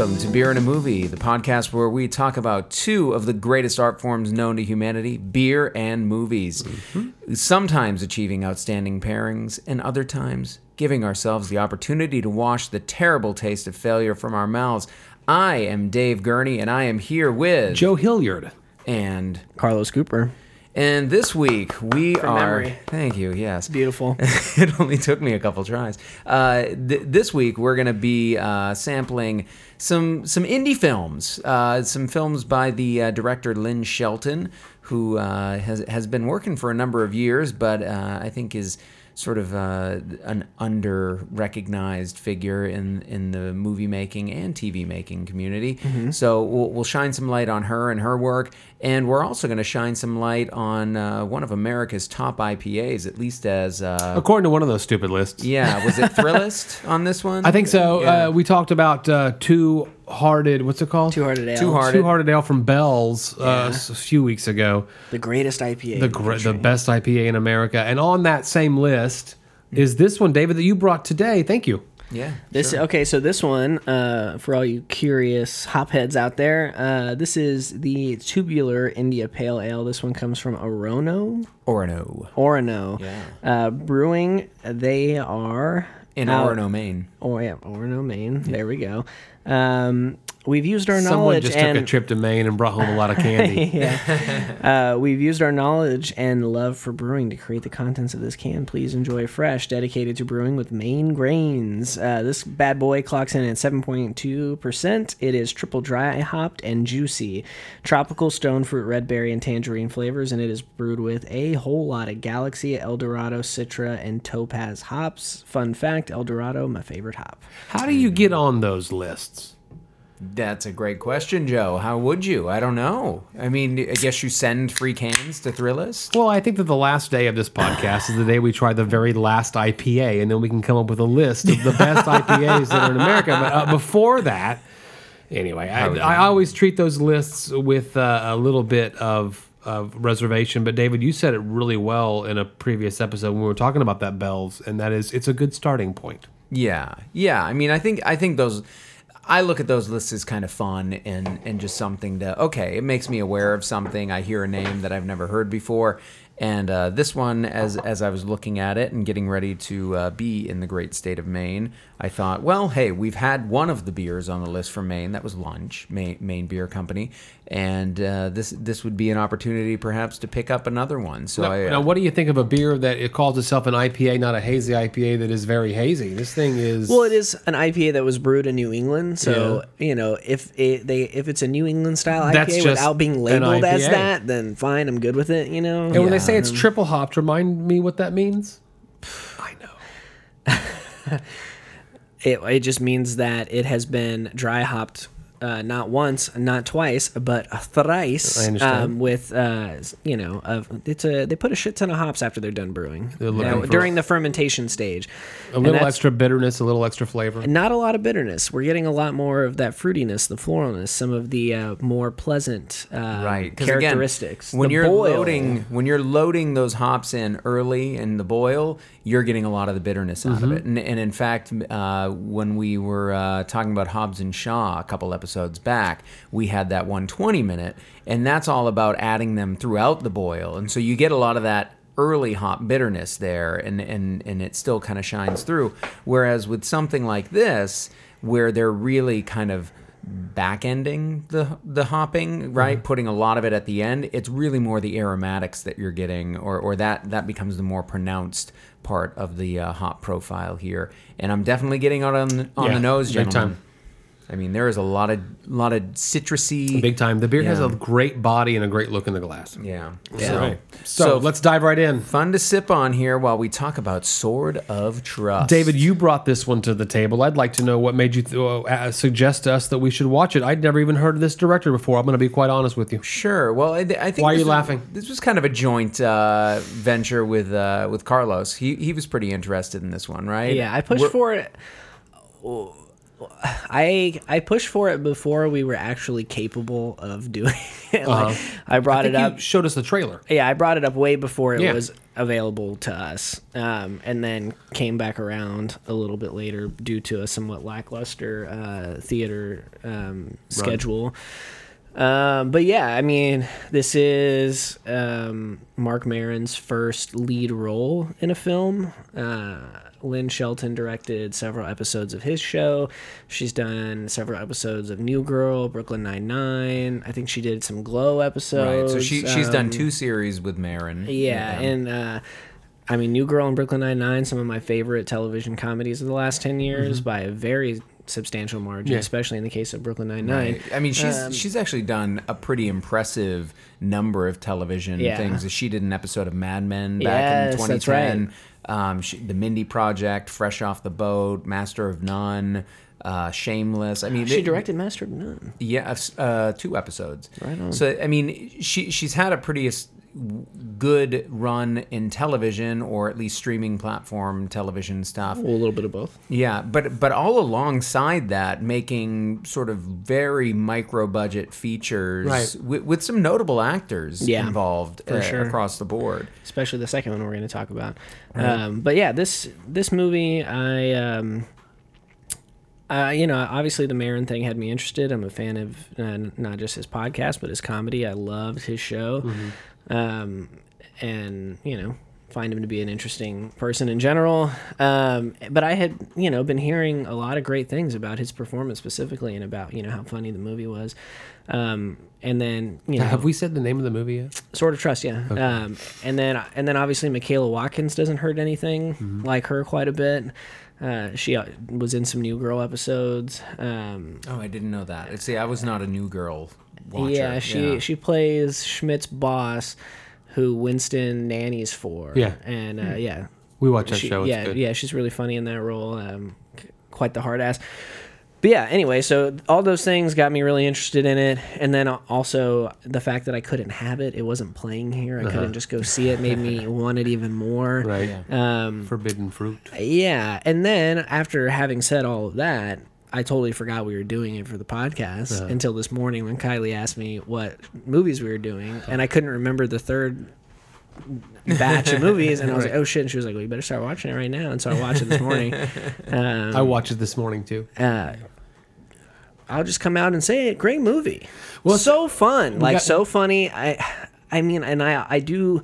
Welcome to Beer and a Movie, the podcast where we talk about two of the greatest art forms known to humanity beer and movies. Mm-hmm. Sometimes achieving outstanding pairings, and other times giving ourselves the opportunity to wash the terrible taste of failure from our mouths. I am Dave Gurney, and I am here with Joe Hilliard. and Carlos Cooper. And this week we are. memory. Thank you. Yes, Beautiful. it only took me a couple tries. Uh, th- this week we're going to be uh, sampling some some indie films, uh, some films by the uh, director Lynn Shelton, who uh, has has been working for a number of years, but uh, I think is sort of uh, an under recognized figure in in the movie making and TV making community. So we'll, we'll shine some light on her and her work, and we're also going to shine some light on uh, one of America's top IPAs, at least as uh, According to one of those stupid lists. yeah, was it Thrillist on this one? I think so. Yeah. Uh, we talked about uh, Two Hearted, what's it called? Two Hearted Ale. Two Hearted. Two Hearted Ale from Bell's uh, s- a few weeks ago. The greatest IPA. The, gr- the best IPA in America. And on that same list is this one, David, that you brought today. Thank you. Yeah. This sure. okay, so this one, uh, for all you curious hopheads out there, uh, this is the tubular India Pale Ale. This one comes from Orono, Orono Orono, Yeah. uh, Brewing. They are in Orono, Maine. Oh yeah, Orono, Maine. There we go. Um, we've used our Someone knowledge Someone just and took a trip to Maine and brought home a lot of candy. yeah. Uh, we've used our knowledge and love for brewing to create the contents of this can. Please enjoy fresh, dedicated to brewing with Maine grains. Uh, this bad boy clocks in at 7.2%. It is triple dry hopped and juicy. Tropical stone fruit, red berry, and tangerine flavors, and it is brewed with a whole lot of Galaxy, Eldorado, Citra, and Topaz hops. Fun fact Eldorado, my favorite hop. How do you get on those lists? That's a great question, Joe. How would you? I don't know. I mean, I guess you send free cans to Thrillist. Well, I think that the last day of this podcast is the day we try the very last IPA, and then we can come up with a list of the best IPAs that are in America. But uh, before that, anyway, I, I always treat those lists with uh, a little bit of, of reservation. But David, you said it really well in a previous episode when we were talking about that Bells, and that is it's a good starting point. Yeah, yeah. I mean, I think I think those. I look at those lists as kind of fun and and just something to okay. It makes me aware of something. I hear a name that I've never heard before, and uh, this one, as as I was looking at it and getting ready to uh, be in the great state of Maine, I thought, well, hey, we've had one of the beers on the list from Maine. That was Lunch, Maine, Maine Beer Company, and uh, this this would be an opportunity perhaps to pick up another one. So Now, I, uh, now, what do you think of a beer that it calls itself an IPA, not a hazy IPA that is very hazy? This thing is Well, it is an IPA that was brewed in New England, so you know if it, they if it's a New England style IPA just without being labeled as that, then fine, I'm good with it. You know. And when they say it's triple hopped, remind me what that means. I know. It, it just means that it has been dry hopped. Uh, not once, not twice, but thrice. I understand. Um, with uh, you know, of it's a they put a shit ton of hops after they're done brewing They're looking Now, for- during the fermentation stage. A And little that's- extra bitterness, a little extra flavor. not a lot of bitterness. We're getting a lot more of that fruitiness, the floralness, some of the uh, more pleasant uh, right 'Cause characteristics. Again, when The you're boil. loading when you're loading those hops in early in the boil, you're getting a lot of the bitterness out Mm-hmm. of it. And, and in fact, uh, when we were uh, talking about Hobbs and Shaw a couple episodes back, we had that 120 minute, and that's all about adding them throughout the boil, and so you get a lot of that early hop bitterness there and and and it still kind of shines through. Whereas with something like this where they're really kind of back ending the the hopping right? Putting a lot of it at the end it's really more the aromatics that you're getting or or that that becomes the more pronounced part of the uh, hop profile here. And i'm definitely getting out on the, on Yeah, the nose gentlemen time. I mean there is a lot of lot of citrusy Big time. The beer has a great body and a great look in the glass. yeah, So, So, so, let's dive right in. fun to sip on here while we talk about sword of trust David, you brought this one to the table. I'd like to know what made you th- uh, suggest to us that we should watch it. I'd never even heard of this director before. I'm going to be quite honest with you. Sure. Well, I, I think. Why are this you was- laughing? This was kind of a joint uh, venture with uh, with Carlos. He he was pretty interested in this one, right? Yeah, I pushed We're- for it. I I pushed for it before we were actually capable of doing it. Like, Uh-huh. I brought I it up. you showed us the trailer. yeah, I brought it up way before it Yeah. was available to us, um, and then came back around a little bit later due to a somewhat lackluster uh, theater um, schedule. Um, but yeah, I mean, this is um, Marc Maron's first lead role in a film. Uh, Lynn Shelton directed several episodes of his show. She's done several episodes of New Girl, Brooklyn Nine Nine. I think she did some Glow episodes. Right. So she she's done um, two series with Maron. yeah, and uh, I mean, New Girl and Brooklyn Nine Nine, some of my favorite television comedies of the last ten years by a very substantial margin. Yeah. especially in the case of Brooklyn Nine Nine. Right. I mean, she's Um, she's actually done a pretty impressive number of television Yeah. things. She did an episode of Mad Men back Yes, in that's 2010. Um, she, the Mindy Project, Fresh Off the Boat, Master of None, uh, Shameless. I mean, She they- directed Master of None. Yeah, uh, two episodes. Right on. So I mean, she she's had a pretty good run in television, or at least streaming platform television stuff. Well, a little bit of both. Yeah, but but all alongside that, making sort of very micro budget features Right. with, with some notable actors Yeah, involved uh, sure. across the board. especially the second one we're going to talk about. Um, but yeah, this this movie, I um, uh, you know, obviously the Maron thing had me interested. I'm a fan of uh, not just his podcast, but his comedy. I loved his show, um, and you know, find him to be an interesting person in general. Um, but I had you know been hearing a lot of great things about his performance specifically, and about you know how funny the movie was. Um, and then you know, Have we said the name of the movie yet? Sword of Trust, yeah. Um, and then and then obviously Michaela Watkins doesn't hurt anything like her quite a bit. Uh, she uh, was in some New Girl episodes. Um, Oh, I didn't know that. See, I was not a new girl watcher. yeah, she yeah. she plays Schmidt's boss, who Winston nannies for. Yeah. and uh, yeah, We watch that she- show. It's yeah, good. yeah, she's really funny in that role. Um, quite the hard ass. But yeah, anyway, so all those things got me really interested in it, and then also the fact that I couldn't have it, it wasn't playing here. I couldn't just go see it, made me want it even more. Uh-huh. Right. Yeah. Um, Forbidden fruit. yeah, and then after having said all of that, I totally forgot we were doing it for the podcast Uh-huh. until this morning when Kylie asked me what movies we were doing, and I couldn't remember the third batch of movies, and I was like, "Oh shit!" And she was like, "Well, you better start watching it right now." And so I watched it this morning. Um, I watched it this morning too. uh, I'll just come out and say it. Great movie. Well, so fun, like got- so funny. I, I mean, and I, I do.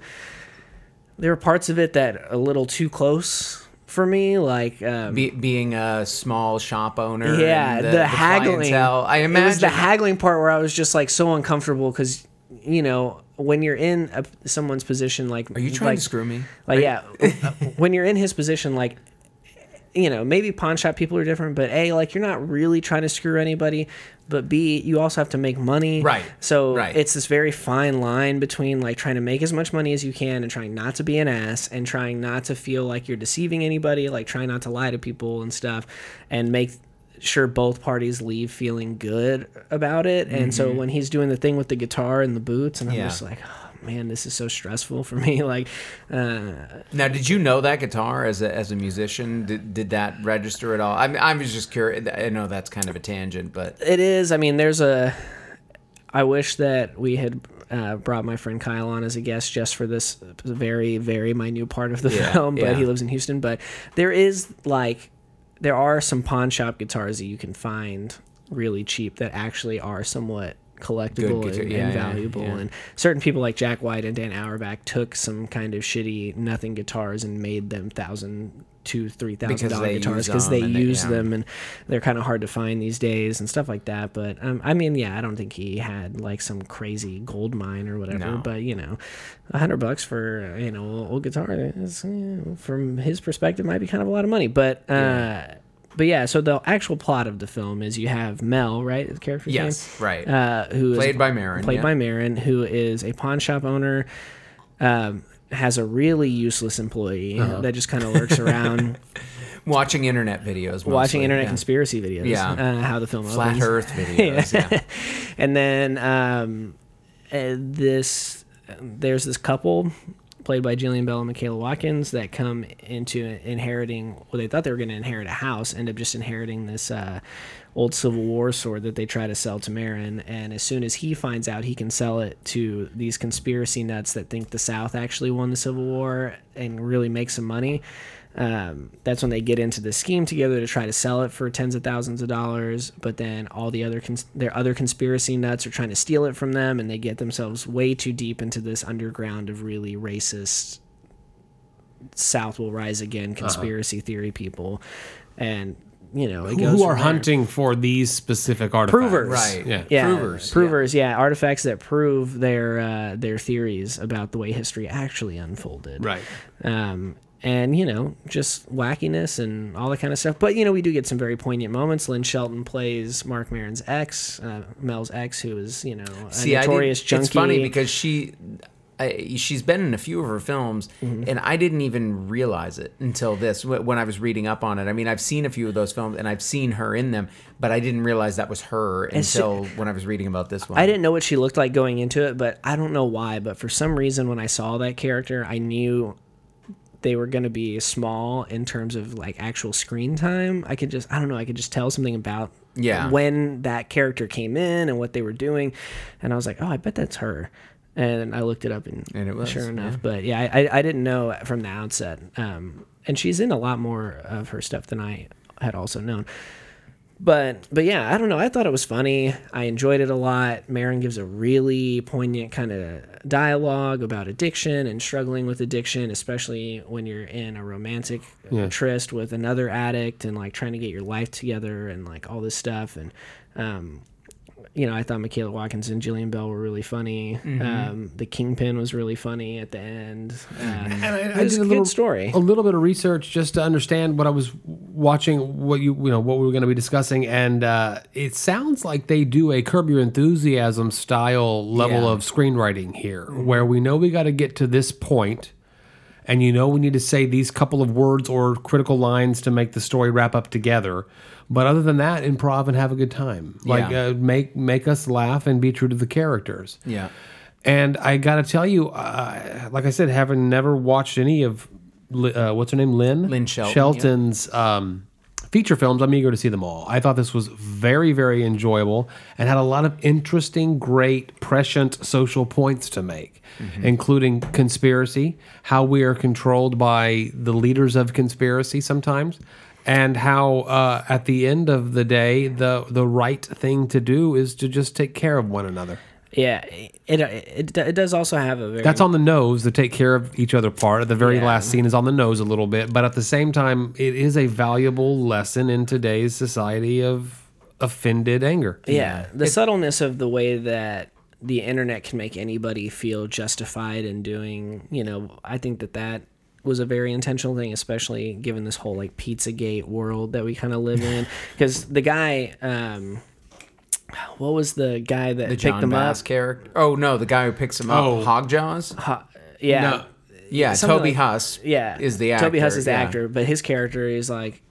There are parts of it that are a little too close for me, like um, Be, being a small shop owner. yeah, and the, the, haggling. clientele. I it was imagine the haggling part where I was just like so uncomfortable because you know when you're in a, someone's position, like Are you trying like, to screw me? like yeah when you're in his position like you know maybe pawn shop people are different but a like you're not really trying to screw anybody but b you also have to make money Right, so right. it's this very fine line between like trying to make as much money as you can and trying not to be an ass and trying not to feel like you're deceiving anybody like trying not to lie to people and stuff and make sure both parties leave feeling good about it and so when he's doing the thing with the guitar and the boots and i'm Mm-hmm. Yeah. just like oh man this is so stressful for me like uh Now, did you know that guitar as a, as a musician? Did, did that register at all? I mean, I was just curious. I know that's kind of a tangent, but It is. I mean, there's a. I wish that we had uh, brought my friend Kyle on as a guest just for this very, very minute part of the Yeah, film, but yeah. he lives in Houston. But there is like, there are some pawn shop guitars that you can find really cheap that actually are somewhat collectible guitar- and, yeah, and valuable yeah. and certain people like jack white and dan auerbach took some kind of shitty nothing guitars and made them thousand two three thousand dollar guitars because they use yeah. them and they're kind of hard to find these days and stuff like that. But um, I mean, yeah, I don't think he had like some crazy gold mine or whatever. No. But you know, a hundred bucks for you know old old guitar is you know, from his perspective might be kind of a lot of money. But uh, but yeah, so the actual plot of the film is you have Mel, right? The character's yes, right. name, uh, who is Played by Maron. played yeah. by Maron, who is a pawn shop owner. Um, has a really useless employee Uh-huh. that just kind of lurks around watching internet videos, watching internet yeah. conspiracy videos. Yeah. uh, how the film flat opens. Earth videos. yeah. and then um, uh, this there's this couple played by Jillian Bell and Michaela Watkins, that come into inheriting. Well, they thought they were going to inherit a house, end up just inheriting this uh, old Civil War sword that they try to sell to Maron. And as soon as he finds out he can sell it to these conspiracy nuts that think the South actually won the Civil War and really make some money. Um, that's when they get into the scheme together to try to sell it for tens of thousands of dollars. But then all the other cons- their other conspiracy nuts are trying to steal it from them, and they get themselves way too deep into this underground of really racist South will rise again conspiracy theory people, and you know it Who, goes who are there. hunting for these specific artifacts? Provers. Right. Yeah. Yeah, Provers, provers, yeah. artifacts that prove their uh, their theories about the way history actually unfolded. Right. Um, and you know, just wackiness and all that kind of stuff. But you know, we do get some very poignant moments. Lynn Shelton plays Marc Maron's ex, uh, Mel's ex, who is you know a See, notorious junkie. It's funny because she, I, she's been in a few of her films, Mm-hmm. and I didn't even realize it until this when I was reading up on it. I mean, I've seen a few of those films, and I've seen her in them, but I didn't realize that was her until when I was reading about this one. I didn't know what she looked like going into it, but I don't know why. But for some reason, when I saw that character, I knew they were going to be small in terms of like actual screen time. I could just, I don't know, I could just tell something about Yeah. when that character came in and what they were doing, and I was like, oh, I bet that's her. And I looked it up, and, And it was, sure enough. yeah. But yeah, I, I didn't know from the outset. Um, and she's in a lot more of her stuff than I had also known but but yeah, I don't know. I thought it was funny. I enjoyed it a lot. Maron gives a really poignant kind of dialogue about addiction and struggling with addiction, especially when you're in a romantic Yeah. tryst with another addict and like trying to get your life together and like all this stuff. And um, you know, I thought Michaela Watkins and Jillian Bell were really funny. Um, the Kingpin was really funny at the end. Uh, And I, it was a good story. a little bit of research just to understand what I was watching, what you you know what we were going to be discussing, and uh, it sounds like they do a Curb Your Enthusiasm style level Yeah. of screenwriting here, where we know we got to get to this point, and you know we need to say these couple of words or critical lines to make the story wrap up together. But other than that, improv and have a good time. Like Yeah. uh, make make us laugh and be true to the characters. Yeah. And I got to tell you, uh, like I said, having never watched any of uh, what's her name, Lynn, Lynn Shelton, Shelton's um, feature films, I'm eager to see them all. I thought this was very, very enjoyable and had a lot of interesting, great, prescient social points to make, including conspiracy, how we are controlled by the leaders of conspiracy sometimes. And how, uh, at the end of the day, the the right thing to do is to just take care of one another. Yeah, it, it it does also have a very That's on the nose, to take care of each other part. The very Yeah. last scene is on the nose a little bit, but at the same time, it is a valuable lesson in today's society of offended anger. Yeah, the subtleness of the way that the internet can make anybody feel justified in doing, you know, I think that that was a very intentional thing, especially given this whole like Pizzagate world that we kind of live in. Because the guy, um, what was the guy that The picked John him Bass up? character. Oh no, the guy who picks him Oh. up, Hogjaws. Yeah, No. Yeah, Something Toby like- Huss. yeah, is the actor. Toby Huss is the yeah. actor, but his character is like,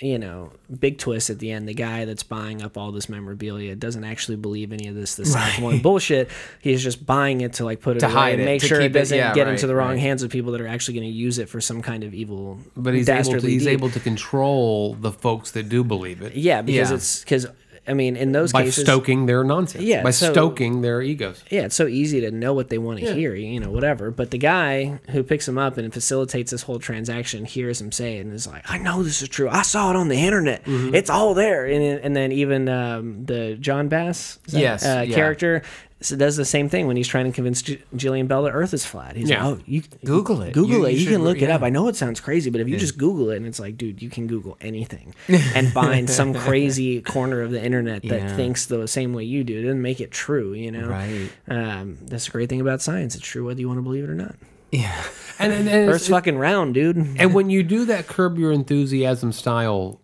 you know, big twist at the end. The guy that's buying up all this memorabilia doesn't actually believe any of this. This South one bullshit. He's just buying it to like put it To away hide and it, make sure it keep it- doesn't yeah, get right, into the wrong right. hands of people that are actually going to use it for some kind of evil. But he's able to, he's deed. able to control the folks that do believe it Yeah, because Yeah. it's because I mean in those by cases. stoking their nonsense. Yeah, by so- stoking their egos. yeah, it's so easy to know what they want to hear, you know, whatever. But the guy who picks him up and facilitates this whole transaction hears him say and is like, "I know this is true. I saw it on the internet. Mm-hmm. It's all there." And and then even um, the Jon Bass Yes, uh, yeah. character so does the same thing when he's trying to convince J- Jillian Bell that Earth is flat. He's Yeah. like, "Oh, you Google it. Google You- it. you You, should- can look it up. I know it sounds crazy, but if you just Google it, and it's like, dude, you can Google anything and find some crazy corner of the internet that Yeah. thinks the same way you do. It doesn't make it true, you know." Right. Um, that's the great thing about science. It's true whether you want to believe it or not. Yeah. And, and, and, it's- Earth's fucking round, dude. and when you do that curb your enthusiasm style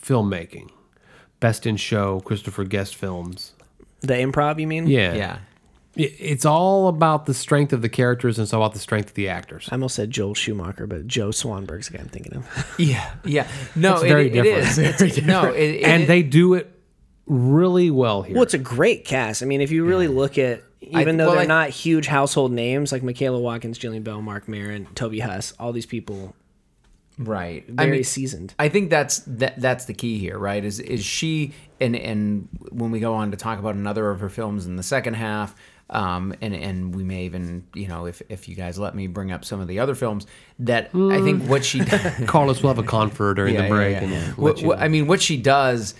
filmmaking, best in show, Christopher Guest films. The improv, you mean? Yeah. Yeah. It- It's all about the strength of the characters and it's all about the strength of the actors. I almost said Joel Schumacher, but Joe Swanberg's the guy I'm thinking of. Yeah. Yeah. No, That's it, very it different. is. It's- No, it, it, and they do it really well here. well, it's a great cast. I mean, if you really look at even though well, they're I- not huge household names like Michaela Watkins, Jillian Bell, Marc Maron, Toby Huss, all these people right. I very mean, seasoned. I think that's that that's the key here, right? Is is she and and when we go on to talk about another of her films in the second half, um, and and we may even you know if if you guys let me bring up some of the other films that I think what she Carlos will have a confer during Yeah, the yeah, break. yeah. And What- let you what- I mean, what she does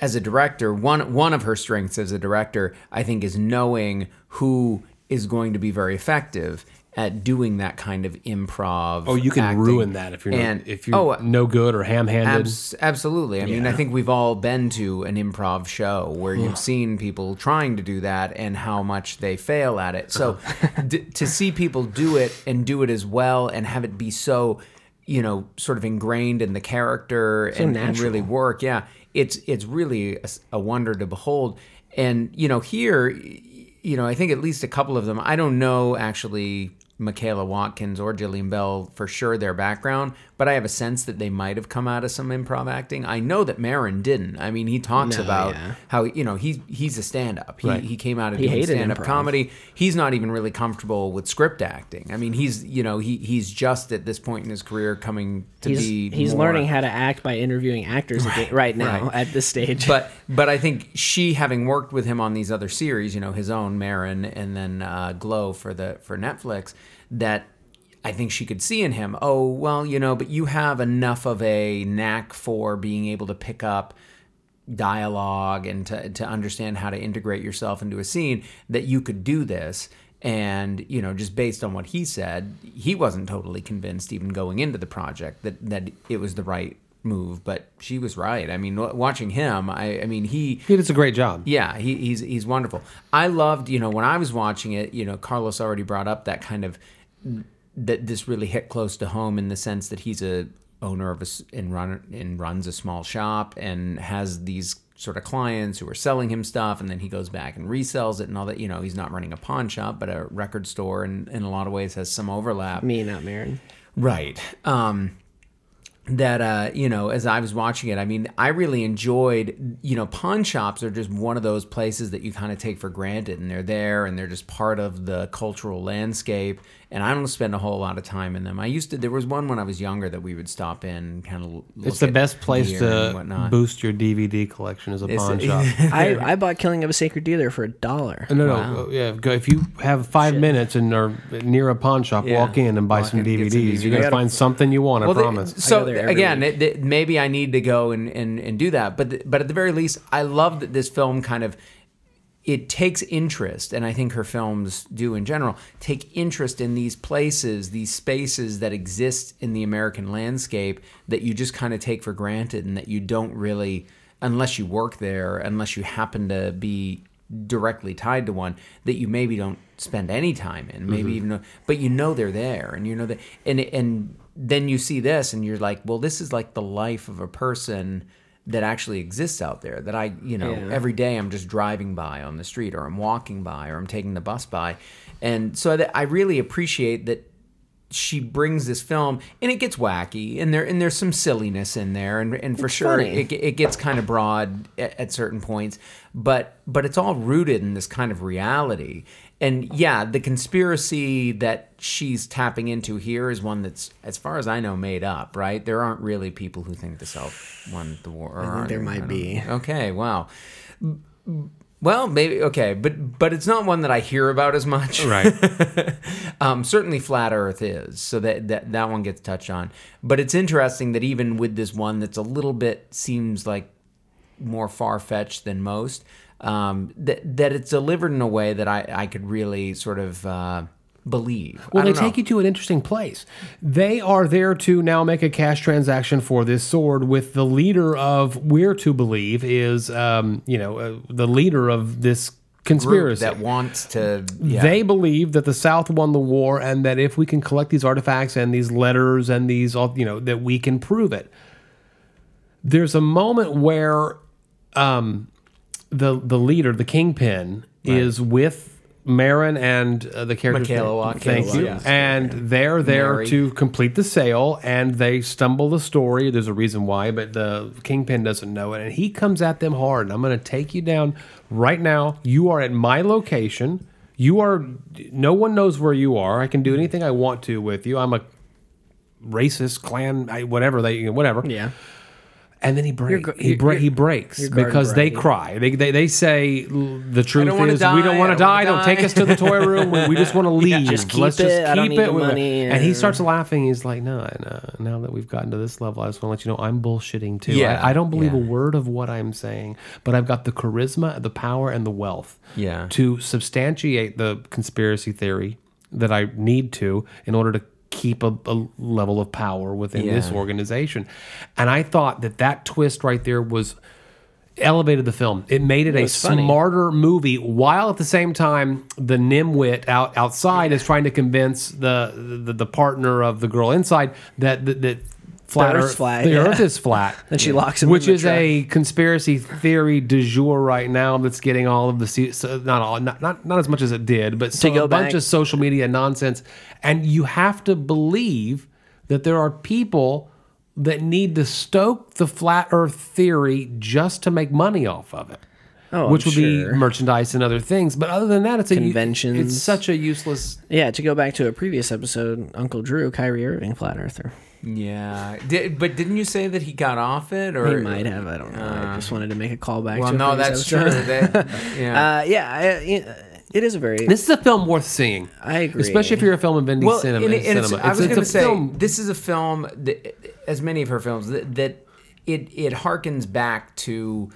as a director, one one of her strengths as a director, I think, is knowing who is going to be very effective at doing that kind of improv. oh, you can acting. ruin that if you're and not, if you're oh, uh, no good or ham-handed. Abs- absolutely. I mean, I think we've all been to an improv show where you've seen people trying to do that and how much they fail at it. So d- to see people do it and do it as well and have it be so, you know, sort of ingrained in the character and, and really work, yeah, it's it's really a wonder to behold. And you know, here, you know, I think at least a couple of them. I don't know actually. Michaela Watkins or Jillian Bell for sure their background, but I have a sense that they might have come out of some improv acting. I know that Maron didn't. I mean, he talks No, about yeah. how you know he's he's a stand-up. He, Right. he came out of He doing stand-up comedy. He's not even really comfortable with script acting. I mean, he's you know he he's just at this point in his career coming to He's, be he's more- learning how to act by interviewing actors right, right now right. at this stage. but but I think she, having worked with him on these other series, you know, his own Maron and then uh, Glow for the for Netflix, that I think she could see in him. Oh well, you know, but you have enough of a knack for being able to pick up dialogue and to to understand how to integrate yourself into a scene that you could do this. And you know, just based on what he said, he wasn't totally convinced even going into the project that that it was the right move. But she was right. I mean, watching him, I, I mean, he he does a great job. yeah, he, he's he's wonderful. I loved, you know, when I was watching it, you know, Carlos already brought up that kind of that this really hit close to home in the sense that he's a owner of a, and run and runs a small shop and has these sort of clients who are selling him stuff and then he goes back and resells it and all that you know he's not running a pawn shop but a record store and in a lot of ways has some overlap Me, not Maron. Right. Um, that uh, you know, as I was watching it, I mean, I really enjoyed. You know, pawn shops are just one of those places that you kind of take for granted, and they're there, and they're just part of the cultural landscape. And I don't spend a whole lot of time in them. I used to. There was one when I was younger that we would stop in, kind of. It's the best place to boost your DVD collection as a It's- pawn shop. I, I bought Killing of a Sacred Dealer for a dollar. No, no, Wow. yeah. If you have five minutes and are near a pawn shop, Yeah. walk in and buy Walk some in, get DVDs. some You're gonna find something you want. I Well, the- promise. so I go there every again, it, it- maybe I need to go and, and, and do that. But th- but at the very least, I love that this film kind of it takes interest, and I think her films do in general take interest in these places, these spaces that exist in the American landscape that you just kind of take for granted, and that you don't really, unless you work there, unless you happen to be directly tied to one that you maybe don't spend any time in maybe mm-hmm. even though, but you know they're there and you know that and and then you see this and you're like well this is like the life of a person that actually exists out there that I you know Yeah. every day I'm just driving by on the street or I'm walking by or I'm taking the bus by and so that I really appreciate that she brings this film and it gets wacky and there and there's some silliness in there and and for sure funny. it, it gets kind of broad at, at certain points but but it's all rooted in this kind of reality and yeah the conspiracy that she's tapping into here is one that's as far as i know made up right? There aren't really people who think the south won the war or think there might don't be. okay wow. Well maybe okay but but it's not one that i hear about as much. Right. um, certainly flat earth is so that, that that one gets touched on. But it's interesting that even with this one that's a little bit seems like more far-fetched than most um, that, that it's delivered in a way that i, I could really sort of uh, believe Well, they know. take you to an interesting place. They are there to now make a cash transaction for this sword with the leader of, we're to believe, is, um, you know, uh, the leader of this conspiracy. that wants to yeah. They believe that the South won the war and that if we can collect these artifacts and these letters and these, all you know, that we can prove it. There's a moment where um, the the leader, the kingpin, is with Maron and uh, the character. Michaela Thank you. yes. And they're there Mary. to complete the sale, and they stumble the story. There's a reason why, but the kingpin doesn't know it, and he comes at them hard. And I'm going to take you down right now. You are at my location. You are. No one knows where you are. I can do anything I want to with you. I'm a racist Klan, I- whatever they, whatever. Yeah. And then he breaks. He, bre- he breaks because they cry. They, they, they say the truth is we don't want to die. Don't take us to the toy room. We, we just want to leave. Just keep Let's it. just keep it. money, And he starts laughing. He's like, no, no, now that we've gotten to this level, I just want to let you know I'm bullshitting too. Yeah, I, I don't believe yeah. a word of what I'm saying, but I've got the charisma, the power, and the wealth Yeah. to substantiate the conspiracy theory that I need to in order to keep a, a level of power within this organization. And I thought that that twist right there was elevated the film. It made it, a funny. smarter movie while at the same time the nimwit out outside is trying to convince the the, the partner of the girl inside that that, that flat Earth's earth, flat, the yeah. earth is flat. Then she locks him in Which the is truck. a conspiracy theory du jour right now that's getting all of the so not all not, not not as much as it did, but so, a bunch back- of social media nonsense. And you have to believe that there are people that need to stoke the flat earth theory just to make money off of it. Oh, which I'm would sure. be merchandise and other things. But other than that, it's a Conventions. It's such a useless. Yeah, to go back to a previous episode, Uncle Drew, Kyrie Irving, flat earther. Yeah, Did, but didn't you say that he got off it, or He might have. I don't know. I just wanted to make a callback. Well, to a no, that's episode. true. That, yeah. Uh, yeah, I, it is a very. This is a film worth seeing. I agree. Especially if you're a film of indie well, cinema. and it- and it's- cinema. I was going to say film. this is a film that, as many of her films, that, that it it harkens back to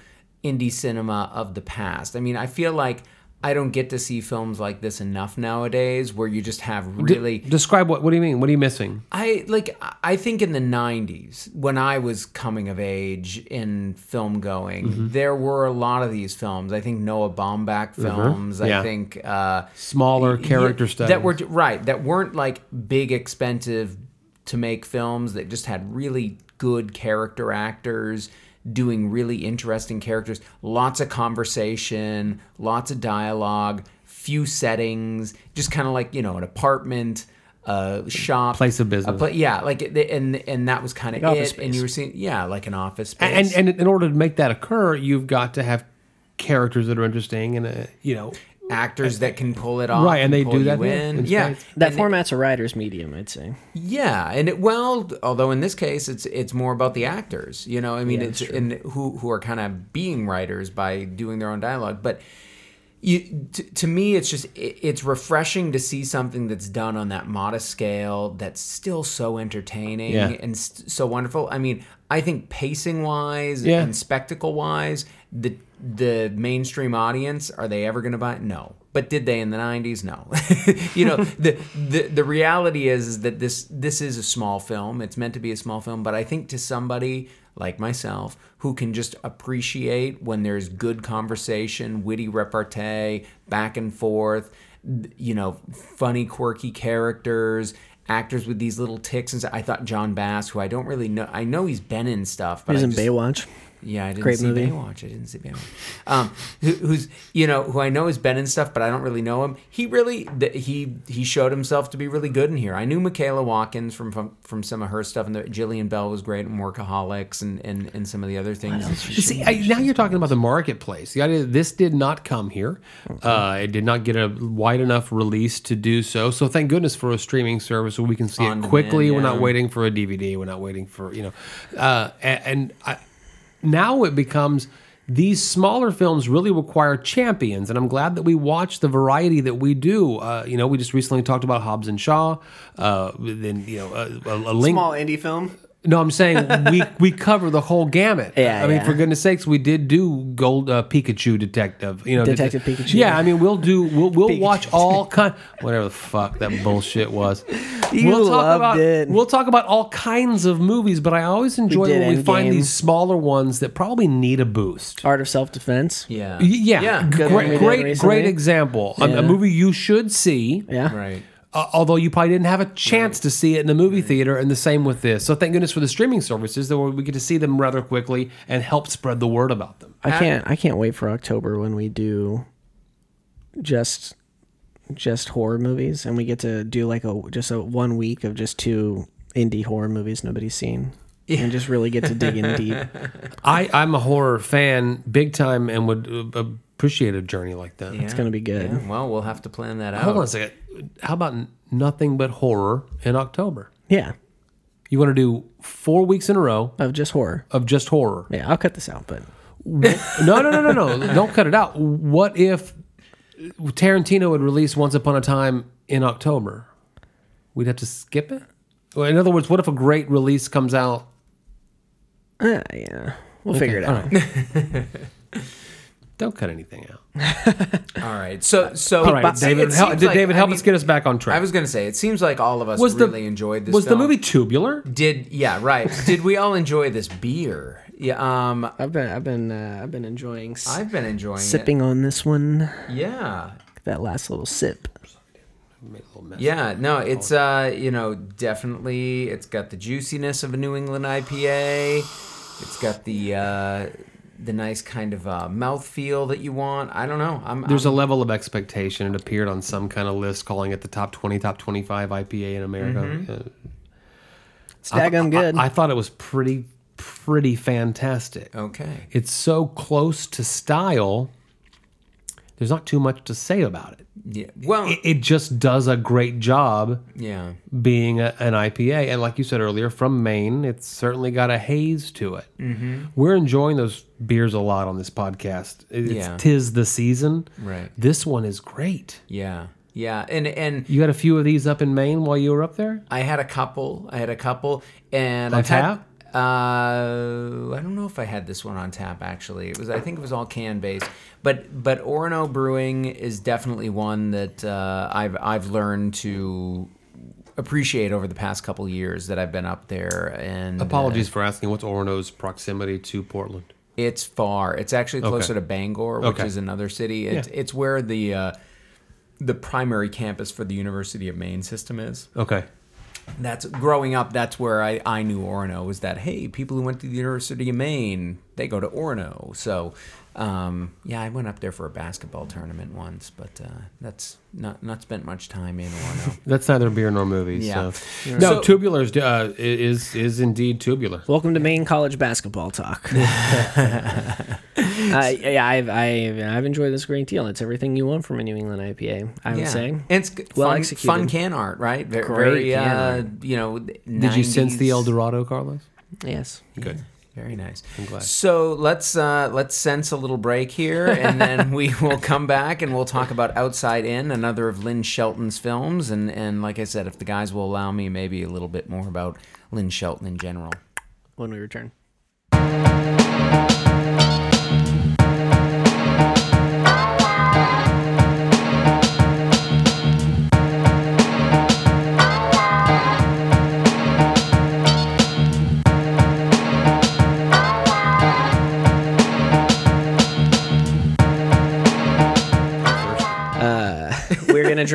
indie cinema of the past. I mean, I feel like I don't get to see films like this enough nowadays, where you just have really. Describe what? What do you mean? What are you missing? I like I think in the 90s when I was coming of age in film going Mm-hmm. there were a lot of these films I think Noah Baumbach films Mm-hmm. Yeah. I think uh Smaller character yeah, studies. that were right that weren't like big expensive to make films that just had really good character actors doing really interesting characters. Lots of conversation lots of dialogue few settings just kind of like you know an apartment a shop. Place of business. a pla- yeah like it- and and that was kind of Like it office and you were seeing yeah like an office space and and in order to make that occur, you've got to have characters that are interesting and uh, you know actors that can pull it off Right, and they do that, yeah, in. in yeah spades. that And- format's a writer's medium, I'd say. Yeah, and it well, although in this case it's it's more about the actors. You know, I mean, Yeah, it's that's and who who are kind of being writers by doing their own dialogue, but. You, to, to me, it's just it, it's refreshing to see something that's done on that modest scale that's still so entertaining Yeah. and st- so wonderful. I mean, I think pacing wise Yeah. and spectacle wise, the the mainstream audience are they ever going to buy? it? No, but did they in the '90s? No. you know, the, the the reality is, is that this this is a small film. It's meant to be a small film, but I think to somebody like myself who can just appreciate when there's good conversation, witty repartee, back and forth, you know, funny, quirky characters. Actors with these little ticks, and so- I thought Jon Bass, who I don't really know, I know he's been in stuff, but He's I in just, Baywatch. Yeah, I didn't Great see movie. Baywatch. I didn't see Baywatch. Um, who, who's you know who I know has been in stuff, but I don't really know him. He really th- he he showed himself to be really good in here. I knew Michaela Watkins from from, from some of her stuff, and the, Jillian Bell was great in Workaholics and, and and some of the other things. See, I, now you're talking about the marketplace. The idea this did not come here. Uh, it did not get a wide enough release to do so. So thank goodness for a streaming service where we can see On it quickly. demand, We're not waiting for a DVD. We're not waiting for you know. Uh, and and I, now it becomes these smaller films really require champions, and I'm glad that we watch the variety that we do. Uh, you know, we just recently talked about Hobbs and Shaw. Uh, then you know, a, a, a link. indie film. No, I'm saying we we cover the whole gamut. Yeah, I mean, yeah. for goodness sakes, we did do Gold uh, Pikachu Detective. You know, Detective det- Pikachu. Yeah, I mean, we'll do we'll we'll Pikachu. watch all kind whatever the fuck that bullshit was. You we'll talk loved about it. we'll talk about all kinds of movies, but I always enjoy did when we find these smaller ones that probably need a boost. Art of Self Defense. yeah, Yeah, yeah, Good one we great, great, great example. A- A, movie you should see. Yeah. right. Uh, although you probably didn't have a chance to see it in the movie theater, and the same with this. So thank goodness for the streaming services that we get to see them rather quickly and help spread the word about them. I can't. I can't wait for October when we do just just horror movies, and we get to do like a just a one week of just two indie horror movies nobody's seen, and just really get to dig in deep. I, I'm a horror fan big time and would uh, uh, appreciate a journey like that. It's gonna be good. well, we'll have to plan that out. Hold on a second. How about nothing but horror in October? Yeah, You want to do four weeks in a row of just horror. of just horror? Yeah, I'll cut this out, but No, no, no, no, no. Don't cut it out. What if Tarantino would release Once Upon a Time in October? We'd have to skip it? Well, in other words, what if a great release comes out? uh, yeah, we'll figure it all out. Don't cut anything out. All right. So, so All right, but David. it Help, did like- David I help mean, us get us back on track? I was going to say, it seems like all of us was really the, enjoyed this. Was film. the movie tubular? Did yeah right? Did we all enjoy this beer? Yeah. Um, I've been, I've been, uh, I've been enjoying s- I've been enjoying sipping on this one. Yeah. That last little sip. Little. Yeah, no, it's uh, you know, definitely it's got the juiciness of a New England IPA. It's got the uh the nice kind of uh mouthfeel that you want. I don't know. I'm There's I'm, a level of expectation. It appeared on some kind of list calling it the top 20, top 25 IPA in America. Uh, It's daggum good. I, I thought it was pretty, pretty fantastic. okay. It's so close to style. There's not too much to say about it. Yeah. Well, It, it just does a great job yeah. being a, an IPA. And like you said earlier, from Maine, it's certainly got a haze to it. Mm-hmm. We're enjoying those beers a lot on this podcast. It's Yeah. tis the season. Right. This one is great. Yeah. Yeah. And and You had a few of these up in Maine while you were up there? I had a couple. I had a couple and On I've had? Uh, I don't know if I had this one on tap. Actually, it was. I think it was all can based. But but Orono Brewing is definitely one that uh, I've I've learned to appreciate over the past couple years that I've been up there. And uh, Apologies for asking. What's Orono's proximity to Portland? it's far. It's actually closer to Bangor, which Okay. is another city. It's Yeah. it's where the uh, the primary campus for the University of Maine system is. Okay. That's growing up that's where I, I knew Orono was that hey people who went to the University of Maine they go to Orono. So um, yeah I went up there for a basketball tournament once but uh, that's not not spent much time in Orono That's neither beer nor movies. Yeah. So. No, So- tubular is, uh, is is indeed tubular. Welcome to Maine College basketball talk. uh, yeah, I've, I've I've enjoyed this a great deal. It's everything you want from a New England IPA. I would yeah say. and it's Well fun, executed. fun can art right very, Great very uh, art. you know Did you sense the El Dorado, Carlos? Yes. Good. Very nice. I'm glad. So let's uh, let's sense a little break here, and then we will come back and we'll talk about Outside In, another of Lynn Shelton's films, and and like I said, if the guys will allow me, maybe a little bit more about Lynn Shelton in general. When we return.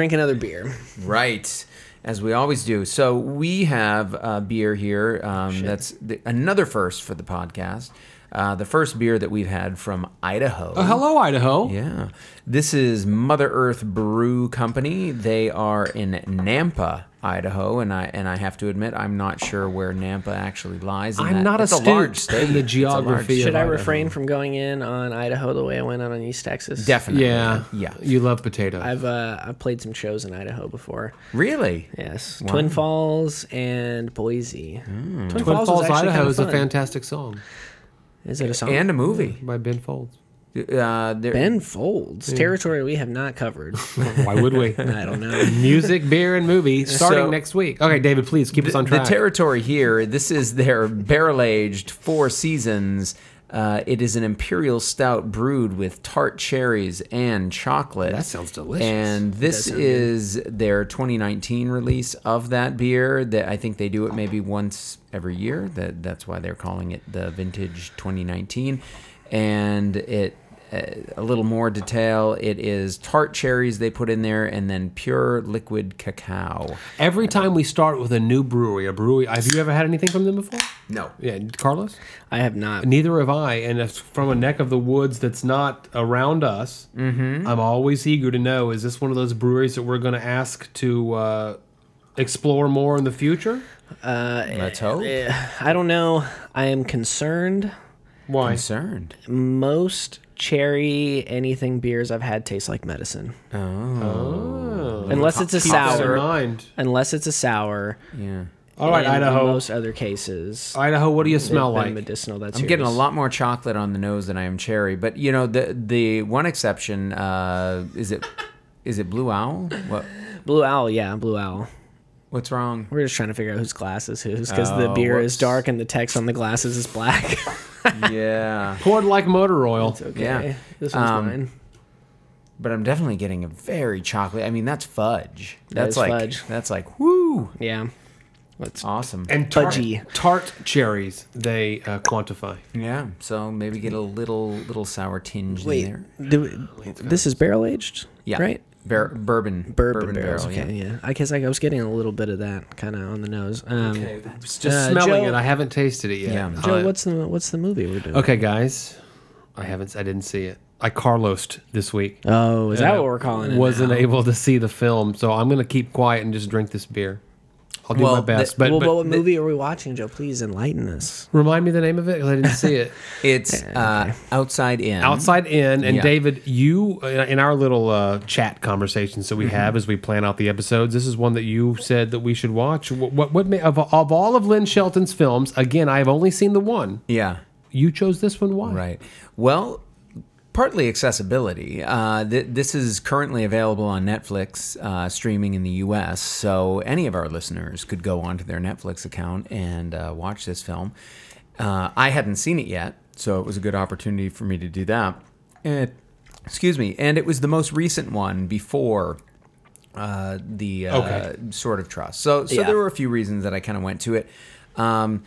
Drink another beer. Right, as we always do. So we have a beer here. Um, that's the, another first for the podcast. Uh, the first beer that we've had from Idaho. Uh, hello, Idaho. Yeah. This is Mother Earth Brew Company. They are in Nampa, Idaho, and I and I have to admit I'm not sure where Nampa actually lies. In I'm that. not it's astute a large state in the It's a large geography state. of Should I Idaho. refrain from going in on Idaho the way I went out on East Texas? Definitely. Yeah. Yeah. You love potatoes. I've uh, I've played some shows in Idaho before. Really? Yes, Twin Falls and Boise. Hmm. Twin, Twin was Falls, actually Idaho kinda is a fantastic song Is it a song? And a movie. by Ben Folds. Uh, there, ben Folds, territory we have not covered. Why would we? I don't know. Music, beer, and movie starting So- next week. Okay, David, please keep us on track. the track. territory here. This is their barrel aged Four Seasons. Uh, it is an imperial stout brewed with tart cherries and chocolate. That sounds delicious. And this is their 2019 release of that beer. That I think they do it maybe once every year. That that's why they're calling it the vintage 2019. And it a little more detail. It is tart cherries they put in there, and then pure liquid cacao. Every time we start with a new brewery, a brewery, have you ever had anything from them before? No, Yeah, Carlos? I have not. Neither have I. And it's from a neck of the woods that's not around us, Mm-hmm. I'm always eager to know is this one of those breweries that we're going to ask to uh, explore more in the future? let's hope. I don't know. I am concerned. Why? Concerned. Most cherry anything beers I've had taste like medicine. Oh. Unless it's a Keep sour. Unless it's a sour. Yeah. All right, in Idaho. most other cases. Idaho, what do you smell like? medicinal. That's I'm getting a lot more chocolate on the nose than I am cherry. But you know, the the one exception uh, is it is it Blue Owl? What Blue Owl, yeah, Blue Owl. what's wrong? We're just trying to figure out whose glass is whose because the Oh, beer whoops. is dark and the text on the glasses is black. yeah, Poured like motor oil. okay, Yeah. this one's Um, mine. but I'm definitely getting a very chocolate. I mean, that's fudge. That That's is like fudge. that's like woo, Yeah, Let's awesome. And tart, Fudgy. tart cherries, they uh, quantify. yeah, so maybe get a little little sour tinge wait. in there. Do we, this is barrel aged, Yeah, right? Bar- bourbon, Bourbon, barrels. barrel, okay, yeah. I guess like, I was getting a little bit of that kind of on the nose. Um, Just Uh, smelling Joe- it, I haven't tasted it yet. Yeah. Joe, Uh, what's the what's the movie we're doing? okay, guys? I haven't. I didn't see it. I Carlosed this week. Oh, is that what we're calling it? Wasn't now? able to see the film, so I'm going to keep quiet and just drink this beer. I'll do Well, my best. the- but well, but what movie are we watching, Joe? Please enlighten us. remind me the name of it 'cause I didn't see it. It's uh, outside in. Outside In. And Yeah. David, you, uh, in our little uh, chat conversations that we have as we plan out the episodes, this is one that you said that we should watch. What, what, what ma- of, of all of Lynn Shelton's films, again, I've only seen the one. Yeah. You chose this one. Why? Right. Well, partly accessibility. Uh, th- this is currently available on Netflix, uh, streaming in the U.S. So any of our listeners could go onto their Netflix account and uh, watch this film. Uh, I hadn't seen it yet, so it was a good opportunity for me to do that. And, excuse me. And it was the most recent one before uh, the uh, Okay. Sword of Trust. So, so Yeah. there were a few reasons that I kind of went to it. Um,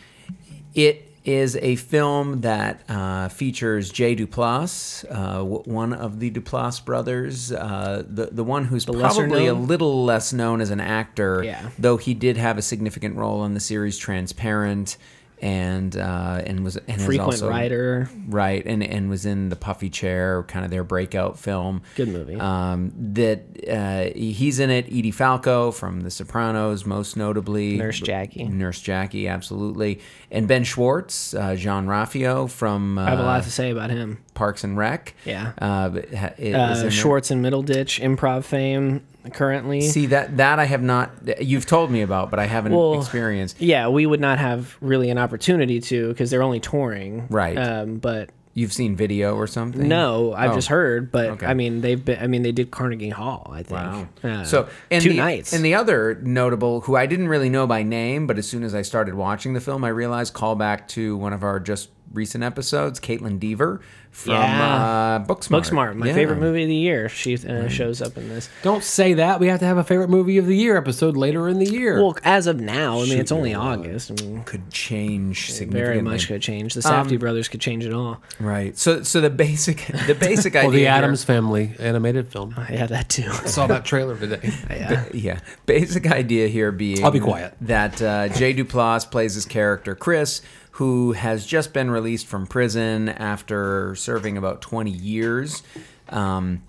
it is a film that uh, features Jay Duplass, uh, w- one of the Duplass brothers, uh, the the one who's lesser probably a little less known as an actor, Yeah. though he did have a significant role in the series Transparent. And uh, and was and Frequent also, writer. right? And and was in the Puffy Chair, kind of their breakout film. Good movie. Um, that uh, he's in it. Edie Falco from The Sopranos, most notably. Nurse Jackie. Nurse Jackie, absolutely. And Ben Schwartz, uh, Jean-Ralphio from uh, I have a lot to say about him. Parks and Rec. Yeah. Uh, ha- Uh. Schwartz and Middleditch, improv fame currently. See that that I have not. You've told me about, but I haven't Well, experienced. yeah, we would not have really an opportunity to because they're only touring. Right. Um, but You've seen video or something? no, I've Oh. just heard. But Okay. I mean, they've been. I mean, they did Carnegie Hall. I think. Wow. Uh, so and two the, nights. And the other notable, who I didn't really know by name, but as soon as I started watching the film, I realized callback to one of our just recent episodes, Kaitlyn Dever from Yeah. uh, Booksmart. Booksmart, my Yeah. favorite movie of the year. She uh, shows up in this. Don't say that. We have to have a favorite movie of the year episode later in the year. Well, as of now, I mean, it's only August. I mean, Could change significantly. very much could change. The Safdie brothers could change it all. Right. So, so the basic, the basic idea. Well, the Addams Family animated film. Yeah, that too. I saw that trailer today. yeah. yeah. Basic idea here being I'll be quiet. that uh, Jay Duplass plays his character Chris, who has just been released from prison after serving about 20 years. Um,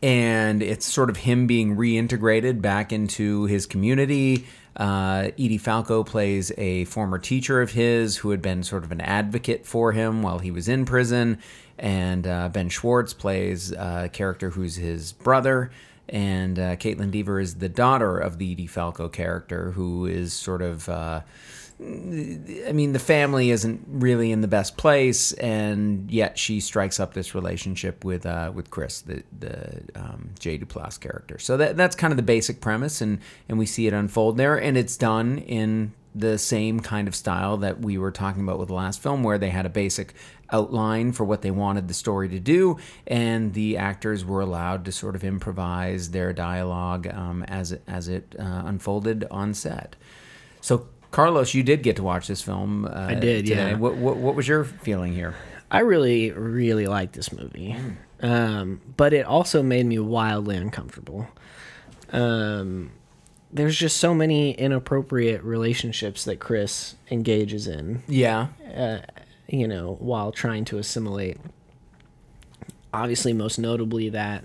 and it's sort of him being reintegrated back into his community. Uh, Edie Falco plays a former teacher of his who had been sort of an advocate for him while he was in prison. And uh, Ben Schwartz plays a character who's his brother. And uh, Kaitlyn Dever is the daughter of the Edie Falco character, who is sort of. Uh, I mean, the family isn't really in the best place, and yet she strikes up this relationship with uh, with Chris, the the um, Jay Duplass character. So that that's kind of the basic premise, and and we see it unfold there, and it's done in the same kind of style that we were talking about with the last film, where they had a basic outline for what they wanted the story to do, and the actors were allowed to sort of improvise their dialogue um, as it, as it uh, unfolded on set. So, Carlos, you did get to watch this film. Uh, I did, today. yeah. What, what, what was your feeling here? I really, really liked this movie, um, but it also made me wildly uncomfortable. Um, there's just so many inappropriate relationships that Chris engages in, Yeah. you know, while trying to assimilate. Obviously, most notably that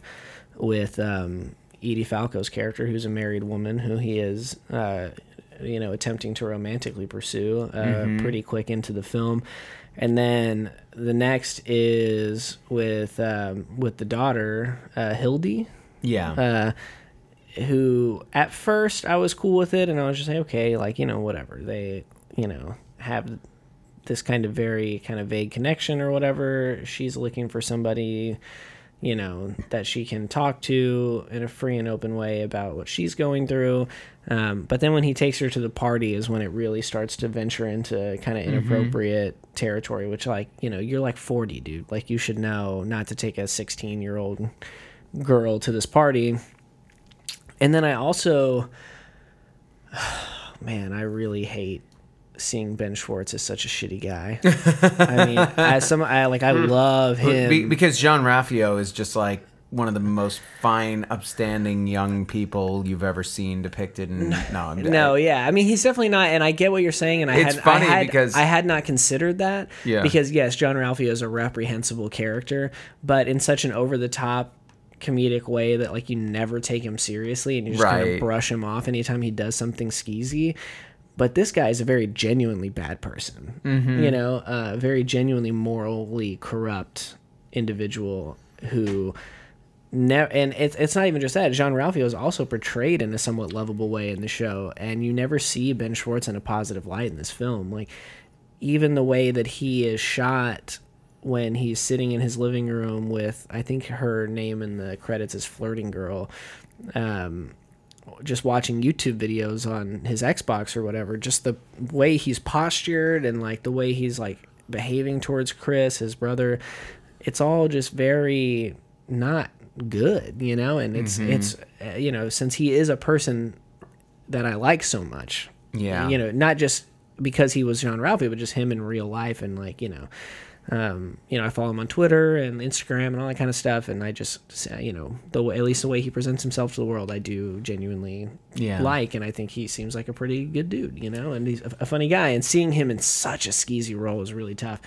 with um, Edie Falco's character, who's a married woman who he is, uh, you know, attempting to romantically pursue uh, pretty quick into the film. and then the next is with um, with the daughter uh, Hildy, Yeah. uh, who at first I was cool with it, and I was just like, okay, like you know, whatever. They, you know, have this kind of very kind of vague connection or whatever. She's looking for somebody, you know, that she can talk to in a free and open way about what she's going through. Um, but then when he takes her to the party is when it really starts to venture into kind of inappropriate territory, which like, you know, you're like 40, dude. Like you should know not to take a 16 year old girl to this party. And then I also, man, I really hate seeing Ben Schwartz as such a shitty guy. I mean, as some, I like, I hmm. love him. Be- because Jean-Ralphio is just like one of the most fine, upstanding young people you've ever seen depicted. In, no, I'm No, yeah. I mean, he's definitely not. And I get what you're saying. And I It's had, funny I had, because- I had not considered that. Yeah. Because yes, Jean-Ralphio is a reprehensible character, but in such an over the top comedic way that like you never take him seriously and you just kind of brush him off anytime he does something skeezy. But this guy is a very genuinely bad person. Mm-hmm. You know, a very genuinely morally corrupt individual who never and it's it's not even just that. Jean-Ralphio is also portrayed in a somewhat lovable way in the show, and you never see Ben Schwartz in a positive light in this film. Like even the way that he is shot when he's sitting in his living room with I think her name in the credits is flirting girl. Um, just watching YouTube videos on his Xbox or whatever, just the way he's postured and like the way he's like behaving towards Chris, his brother, it's all just very not good, you know. And it's it's uh, you know since he is a person that I like so much, Yeah. you know, not just because he was John Ralphie, but just him in real life and like you know. Um, you know, I follow him on Twitter and Instagram and all that kind of stuff, and I just, you know, the way, at least the way he presents himself to the world, I do genuinely Yeah. like, and I think he seems like a pretty good dude, you know, and he's a, a funny guy. And seeing him in such a skeezy role is really tough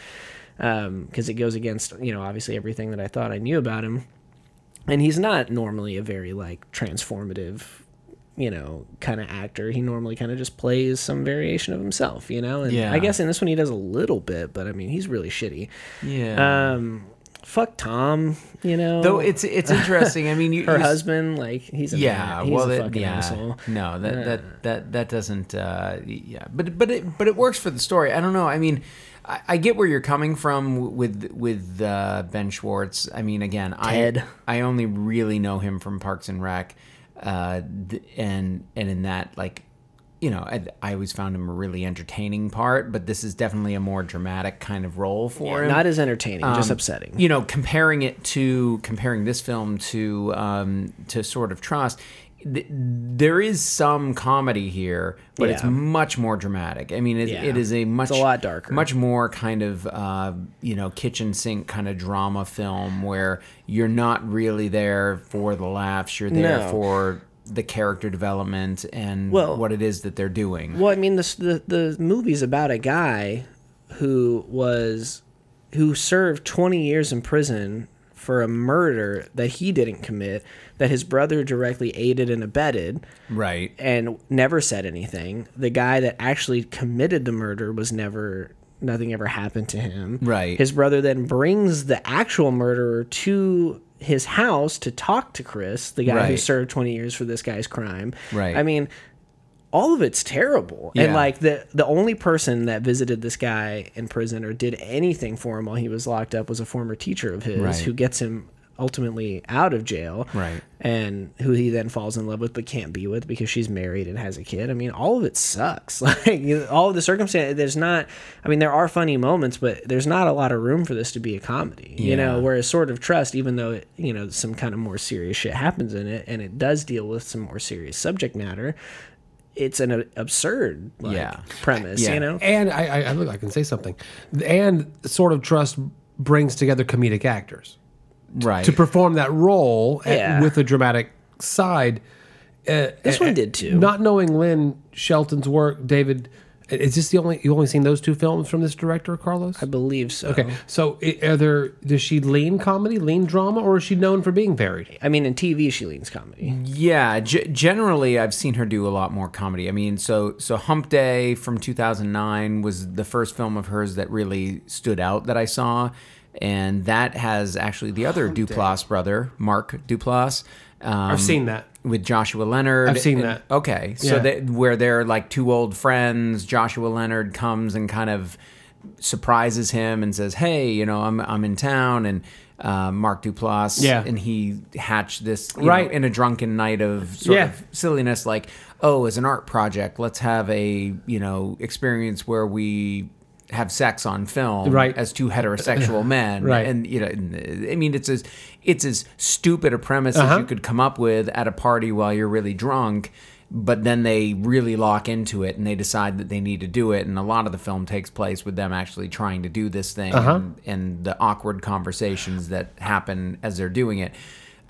because it goes against, you know, obviously everything that I thought I knew about him. And he's not normally a very like transformative, you know, kind of actor. He normally kind of just plays some variation of himself, you know. And Yeah. I guess in this one he does a little bit, but I mean he's really shitty. Yeah. Um, fuck Tom, you know. Though it's it's interesting. I mean, you, her husband, like he's a Yeah, he's well, a it- fucking yeah, asshole. no, that that that that doesn't. Uh, yeah, but but it but it works for the story. I don't know. I mean, I, I get where you're coming from with with uh, Ben Schwartz. I mean, again, Ted. I I only really know him from Parks and Rec, uh, th- and and in that like. You know, I, I always found him a really entertaining part, but this is definitely a more dramatic kind of role for him Not as entertaining, just um, upsetting. You know, comparing it to comparing this film to um, to Sword of Trust, th- there is some comedy here, but it's much more dramatic. I mean, it, Yeah. it is a much a lot darker. much more kind of uh, you know kitchen sink kind of drama film where you're not really there for the laughs. You're there No. for the character development and Well- what it is that they're doing. Well, I mean, this, the the movie's about a guy who was who served 20 years in prison for a murder that he didn't commit, that his brother directly aided and abetted, Right. and never said anything. The guy that actually committed the murder was never. Nothing ever happened to him. Right. His brother then brings the actual murderer to his house to talk to Chris, the guy who served 20 years for this guy's crime. Right. I mean, all of it's terrible. And like the the only person that visited this guy in prison or did anything for him while he was locked up was a former teacher of his Right. who gets him ultimately out of jail. Right. And who he then falls in love with but can't be with because she's married and has a kid. I mean, all of it sucks. Like you all of the circumstance there's not I mean, there are funny moments, but there's not a lot of room for this to be a comedy. You know, Yeah. whereas Sword of Trust, even though it, you know, some kind of more serious shit happens in it and it does deal with some more serious subject matter, it's an absurd like, Yeah. premise, Yeah. you know? And I, I, I look, I can say something. And Sword of Trust brings together comedic actors Right. to perform that role at- with a dramatic side. Uh, This one did too. Not knowing Lynn Shelton's work, David Is this the only you only seen those two films from this director, Carlos? I believe so. Okay, so i- are there? Does she lean comedy, lean drama, or is she known for being varied? I mean, in TV, she leans comedy. Yeah, g- generally I've seen her do a lot more comedy. I mean, so so Hump Day from 2009 was the first film of hers that really stood out that I saw, and that has actually the other Duplass brother, Mark Duplass. Um, I've seen that. with Joshua Leonard. I've seen that. Okay, so Yeah. they, where they're like two old friends. Joshua Leonard comes and kind of surprises him and says, "Hey, you know, I'm I'm in town." And uh, Mark Duplass, Yeah. and he hatched this you Right. know, in a drunken night of sort Yeah. of silliness, like, "Oh, as an art project, let's have a you know experience where we." Have sex on film, Right. As two heterosexual men, Right. And you know, I mean, it's as it's as stupid a premise Uh-huh. as you could come up with at a party while you're really drunk but then they really lock into it and they decide that they need to do it and a lot of the film takes place with them actually trying to do this thing Uh-huh. and, and the awkward conversations that happen as they're doing it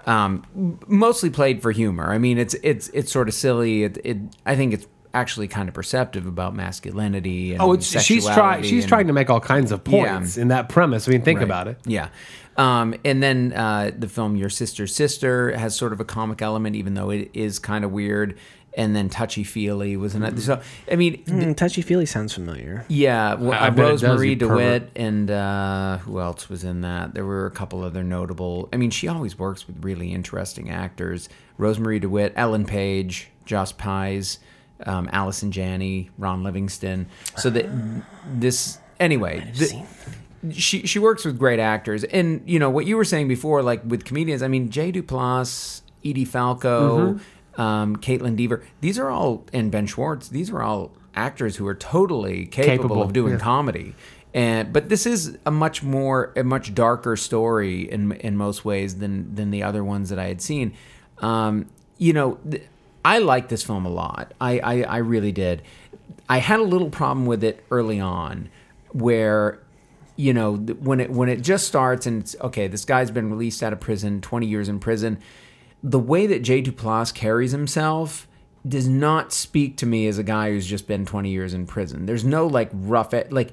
um, mostly played for humor i mean it's it's it's sort of silly it, it i think it's actually kind of perceptive about masculinity and Oh, it's she's trying. She's and- trying to make all kinds of points in that premise. I mean, think Right. about it. Yeah. Um, and then uh, the film Your Sister's Sister has sort of a comic element, even though it is kind of weird. And then Touchy Feely was another. So, I mean, Mm, Touchy feely sounds familiar. yeah, well, I bet it Rosemarie you DeWitt and uh, who else was in that? There were a couple other notable. I mean, she always works with really interesting actors. Rosemarie DeWitt, Ellen Page, Josh Pais, um, Allison Janney, Ron Livingston. So that this anyway. th- she she works with great actors, and you know what you were saying before, like with comedians. I mean, Jay Duplass, Edie Falco, Mm-hmm. um, Kaitlyn Dever. These are all and Ben Schwartz. These are all actors who are totally capable, Capable, of doing yeah. comedy. And but this is a much more a much darker story in in most ways than than the other ones that I had seen. Um, you know, th- I like this film a lot. I, I I really did. I had a little problem with it early on, where you know when it when it just starts and it's okay. This guy's been released out of prison, twenty years in prison. The way that Jay Duplass carries himself does not speak to me as a guy who's just been 20 years in prison. There's no like rough like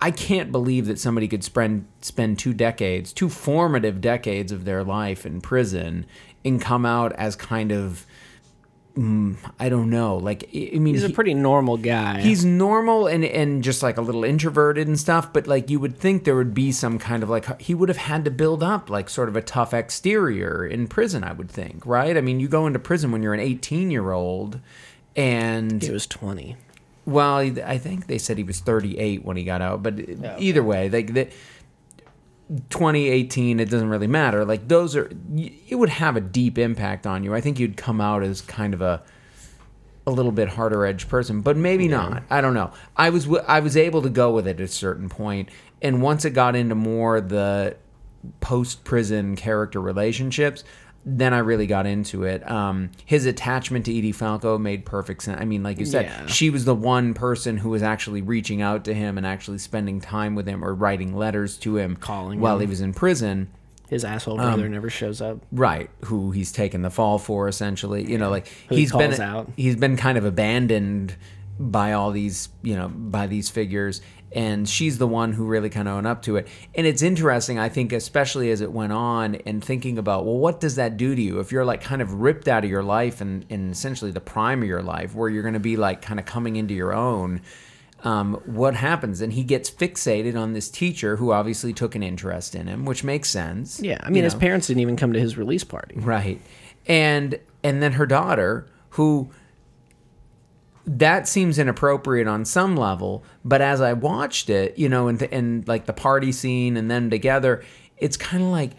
I can't believe that somebody could spend spend two decades, two formative decades of their life in prison and come out as kind of mm, I don't know, like I mean He's a he- pretty normal guy. He's normal and and just like a little introverted and stuff, but like you would think there would be some kind of like he would have had to build up like sort of a tough exterior in prison, I would think, right? I mean, you go into prison when you're an 18-year-old and he was 20. well, I think they said he was 38 when he got out, but either way, like the 2018, it doesn't really matter. Like those are, it would have a deep impact on you. I think you'd come out as kind of a, a little bit harder edge person, but maybe not. I don't know. I was i was able to go with it at a certain point, and once it got into more the post prison character relationships, then I really got into it. Um, his attachment to Edie Falco made perfect sense. I mean, like you said, Yeah. she was the one person who was actually reaching out to him and actually spending time with him or writing letters to him Calling while him. he was in prison. His asshole Um, brother never shows up. Right, who he's taken the fall for essentially. You know, like Who he he's been out. he's been kind of abandoned by all these, you know, by these figures and she's the one who really kind of owned up to it. And it's interesting, I think, especially as it went on and thinking about, well, what does that do to you if you're like kind of ripped out of your life and in essentially the prime of your life where you're going to be like kind of coming into your own? um, what happens? And he gets fixated on this teacher who obviously took an interest in him, which makes sense. Yeah, I mean, you his know? parents didn't even come to his release party. Right. And and then her daughter who that seems inappropriate on some level, but as I watched it, you know, and and like the party scene and them together, it's kind of like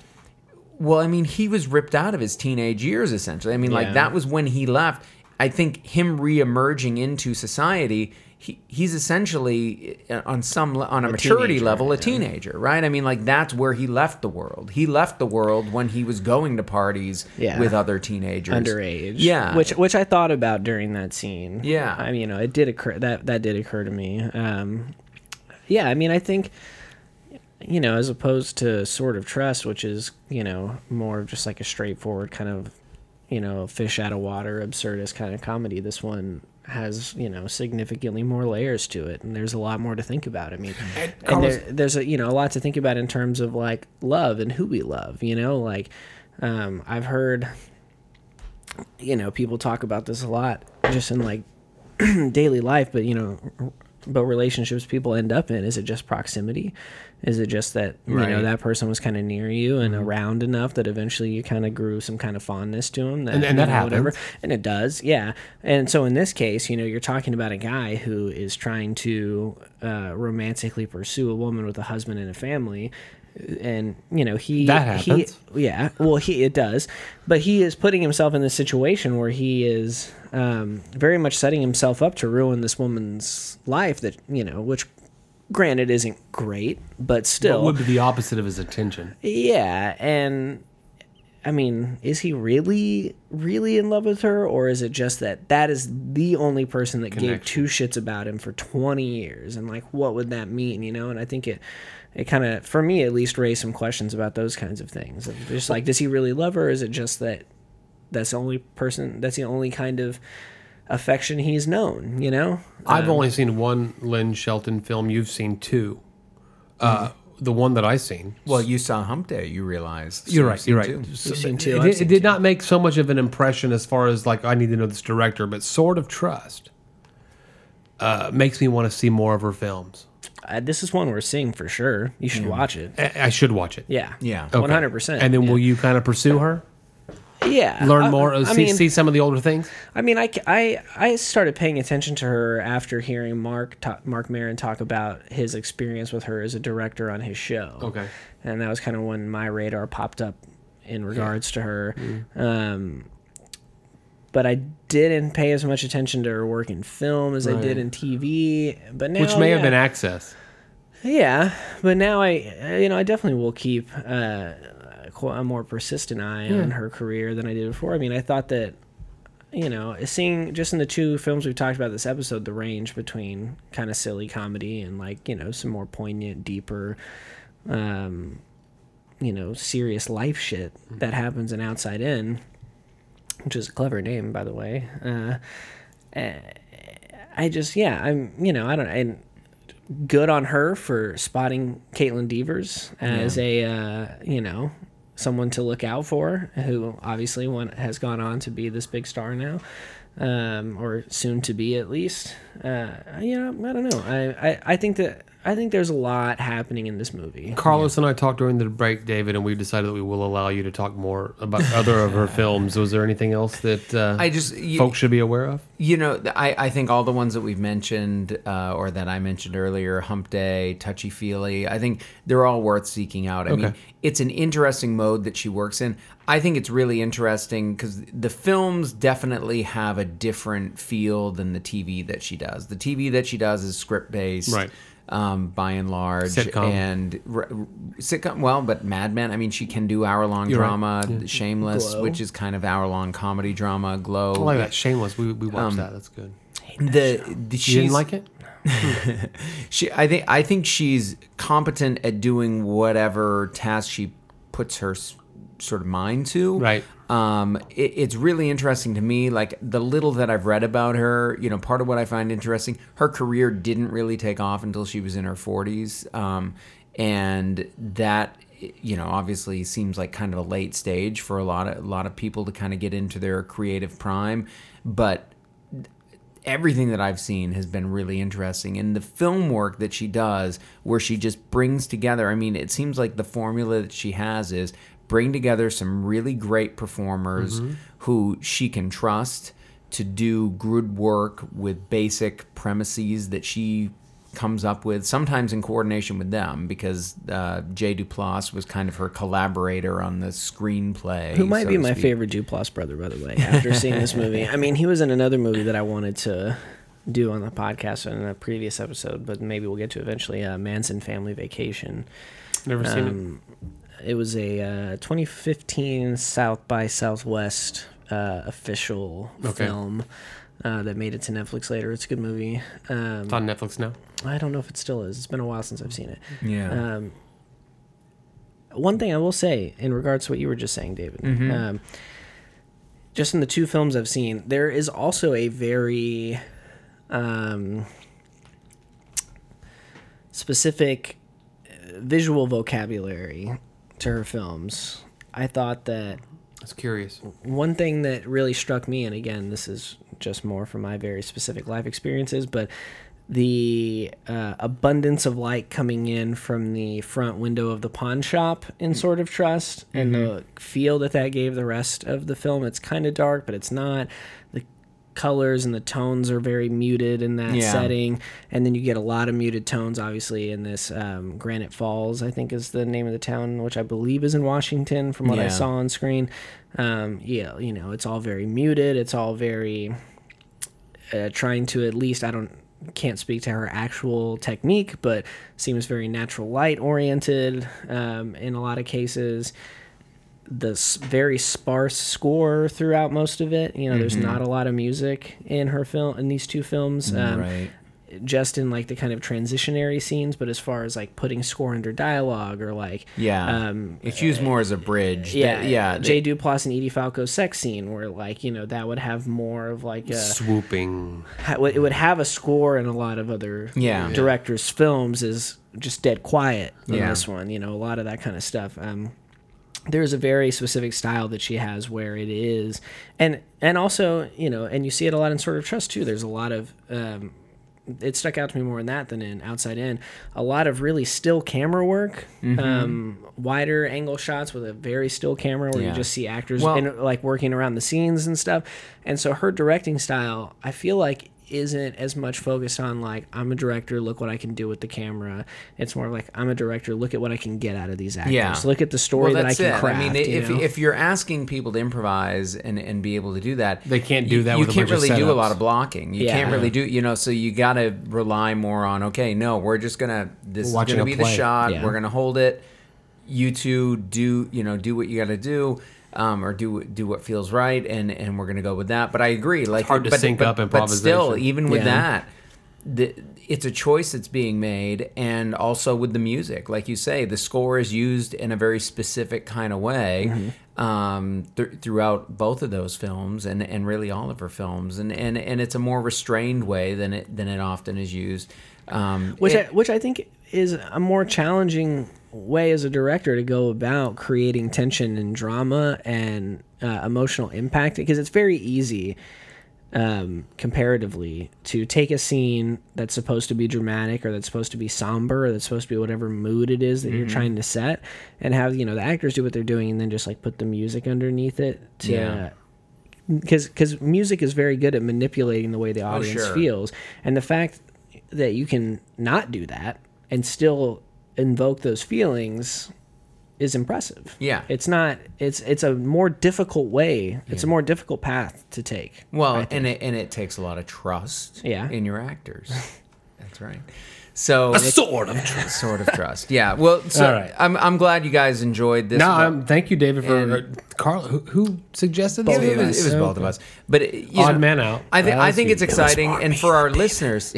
well, I mean, he was ripped out of his teenage years essentially. I mean, like that was when he left. I think him re-emerging into society, he, he's essentially uh, on some on a, maturity teenager, level a yeah. teenager, right? I mean, like that's where he left the world. He left the world when he was going to parties Yeah. with other teenagers, underage. Yeah, which which I thought about during that scene. Yeah. I mean, you know, it did occur that that did occur to me. Um, yeah, I mean, I think you know, as opposed to Sword of Trust, which is you know more of just like a straightforward kind of you know fish out of water absurdist kind of comedy. This one has you know significantly more layers to it, and there's a lot more to think about. I mean, and, Carlos- there, there's a you know a lot to think about in terms of like love and who we love. You know, like um, I've heard you know people talk about this a lot just in like daily life, but you know. But relationships people end up in is it just proximity? Is it just that you know that person was kind of near you and around enough that eventually you kind of grew some kind of fondness to him? That, And- and that know, whatever. happens. And it does, yeah. And so in this case, you know, you're talking about a guy who is trying to uh, romantically pursue a woman with a husband and a family. And you know he That he- happens. yeah, well, he it does, but he is putting himself in this situation where he is um, very much setting himself up to ruin this woman's life. That you know, which granted isn't great, but still, What would be the opposite of his attention. yeah, and I mean, is he really, really in love with her, or is it just that that is the only person that gave two shits about him for twenty years, and like, what would that mean, you know? And I think it, it kind of, for me at least, raised some questions about those kinds of things. Just like, does he really love her, or is it just that that's the only person, that's the only kind of affection he's known, you know? I've only seen one Lynn Shelton film. You've seen two. Uh, the one that I seen. Well, you saw Hump Day, you realized. So You're right. You're right. two. So seen it- two, It, I've did- seen it did two. not make so much of an impression as far as like I need to know this director, but Sword of Trust uh, makes me want to see more of her films. Uh, this is one we're seeing for sure. You should watch it. I, I should watch it. Yeah. Yeah. One hundred percent. And then will you kind of pursue her, yeah learn more, I, see, mean, see some of the older things? I mean, I, I, I started paying attention to her after hearing Marc ta- Marc Maron talk about his experience with her as a director on his show. Okay. and that was kind of when my radar popped up in regards to her. Mm-hmm. Um, but I didn't pay as much attention to her work in film as I did in TV. But now, Which may have been access. Yeah, but now I, you know, I definitely will keep uh, qu- a more persistent eye on her career than I did before. I mean, I thought that, you know, seeing just in the two films we've talked about this episode, the range between kind of silly comedy and like you know some more poignant, deeper, um, you know, serious life shit that happens in Outside In, which is a clever name by the way. Uh, eh, I just yeah, I'm you know I don't and good on her for spotting Kaitlyn Devers as a uh, you know someone to look out for, who obviously has gone on to be this big star now, um, or soon to be at least. Uh, know, I don't know. I, I I think that I think there's a lot happening in this movie. Carlos and I talked during the break, David, and we decided that we will allow you to talk more about other of her films. Was there anything else that uh, I just you, folks should be aware of? You know, I, I think all the ones that we've mentioned, uh, or that I mentioned earlier, Hump Day, Touchy Feely, I think they're all worth seeking out. I mean, Okay. it's an interesting mode that she works in. I think it's really interesting because the films definitely have a different feel than the TV that she does. The TV that she does is script based. Right. Um, by and large, Sitcom. and r- r- sitcom. Well, but Mad Men. I mean, she can do hour long You're right. drama. Shameless, Glow. which is kind of hour long comedy drama. Glow. I like that. Shameless. We, we watched that. That's good. The, the You she's, didn't like it? she I think I think she's competent at doing whatever task she puts her s- sort of mind to. Right. Um, it, it's really interesting to me. Like the little that I've read about her, you know, part of what I find interesting, her career didn't really take off until she was in her forties, um, and that you know obviously seems like kind of a late stage for a lot of a lot of people to kind of get into their creative prime, but everything that I've seen has been really interesting. And the film work that she does, where she just brings together, I mean, it seems like the formula that she has is bring together some really great performers who she can trust to do good work with basic premises that she comes up with sometimes in coordination with them because uh, Jay Duplass was kind of her collaborator on the screenplay Who might so be my favorite Duplass brother, by the way, after seeing this movie. I mean, he was in another movie that I wanted to do on the podcast in a previous episode, but maybe we'll get to eventually. Uh, Manson Family Vacation. Never seen Um, it was a uh, 2015 South by Southwest uh, official Okay. film uh, that made it to Netflix later. It's a good movie. Um, It's on Netflix now. I don't know if it still is. It's been a while since I've seen it. Yeah. Um, one thing I will say in regards to what you were just saying, David, Mhm. um, just in the two films I've seen, there is also a very um, specific uh, visual vocabulary to her films. I thought that That's curious. one thing that really struck me, and again, this is just more from my very specific life experiences, but the uh, abundance of light coming in from the front window of the pawn shop in Sword of Trust, and the feel that that gave the rest of the film. It's kind of dark, but it's not. The colors and the tones are very muted in that Yeah. setting, and then you get a lot of muted tones, obviously, in this um, Granite Falls. I think is the name of the town, which I believe is in Washington, from what I saw on screen. Um, yeah, you know, it's all very muted. It's all very uh, trying to at least I don't can't speak to her actual technique, but seems very natural light oriented um, in a lot of cases. The very sparse score throughout most of it. You know, there's not a lot of music in her film in these two films. Um, right. just in like the kind of transitionary scenes, but as far as like putting score under dialogue or like Yeah. um, it's used more as a bridge. yeah, That- yeah. Jay Duplass and Edie Falco's sex scene, where like you know that would have more of like a Swooping. ha- it would have a score in a lot of other Yeah. directors' films is just dead quiet in Yeah. this one. You know, a lot of that kind of stuff. Um, there's a very specific style that she has where it is, and and also you know, and you see it a lot in Sword of Trust too. There's a lot of um, it stuck out to me more in that than in Outside In. A lot of really still camera work, Mm-hmm. um, wider angle shots with a very still camera where Yeah. you just see actors Well- in, like working around the scenes and stuff. And so her directing style, I feel like isn't as much focused on like I'm a director, look what I can do with the camera. It's more like I'm a director, look at what I can get out of these actors. Yeah. Look at the story that I can craft. I mean, you if, know? if you're asking people to improvise and, and be able to do that, They can't do that You with a can't bunch of really do a lot of blocking. You Yeah. can't really do, you know. So you got to rely more on. Okay, no, we're just gonna. This Watching is gonna be the shot. Yeah. We're gonna hold it. You two do, you know, do what you got to do. Um, or do do what feels right, and, and we're gonna go with that. But I agree, like hard to but, sync but, up But still, even with Yeah. that, the, it's a choice that's being made and also with the music like you say the score is used in a very specific kind of way Mm-hmm. um, th- throughout both of those films and, and really all of her films and, and, and it's a more restrained way than it than it often is used um, which it- I, which I think is a more challenging way as a director to go about creating tension and drama and uh, emotional impact because it's very easy um, comparatively to take a scene that's supposed to be dramatic or that's supposed to be somber or that's supposed to be whatever mood it is that you're trying to set and have you know the actors do what they're doing and then just like put the music underneath it to Yeah. because because music is very good at manipulating the way the audience sure. feels and the fact that you can not do that and still invoke those feelings is impressive Yeah. it's not it's it's a more difficult way it's a more difficult path to take Well, and it and it takes a lot of trust Yeah. in your actors. That's right. So a Sort of. Trust. Sword of Trust. Yeah. Well, so All right. I'm I'm glad you guys enjoyed this. No, Well, um, thank you, David, for And- uh, Carl. Who, who suggested it, this? it was, it was both of us, but it, you Odd know, man out. I think I think it's exciting, and for our listeners,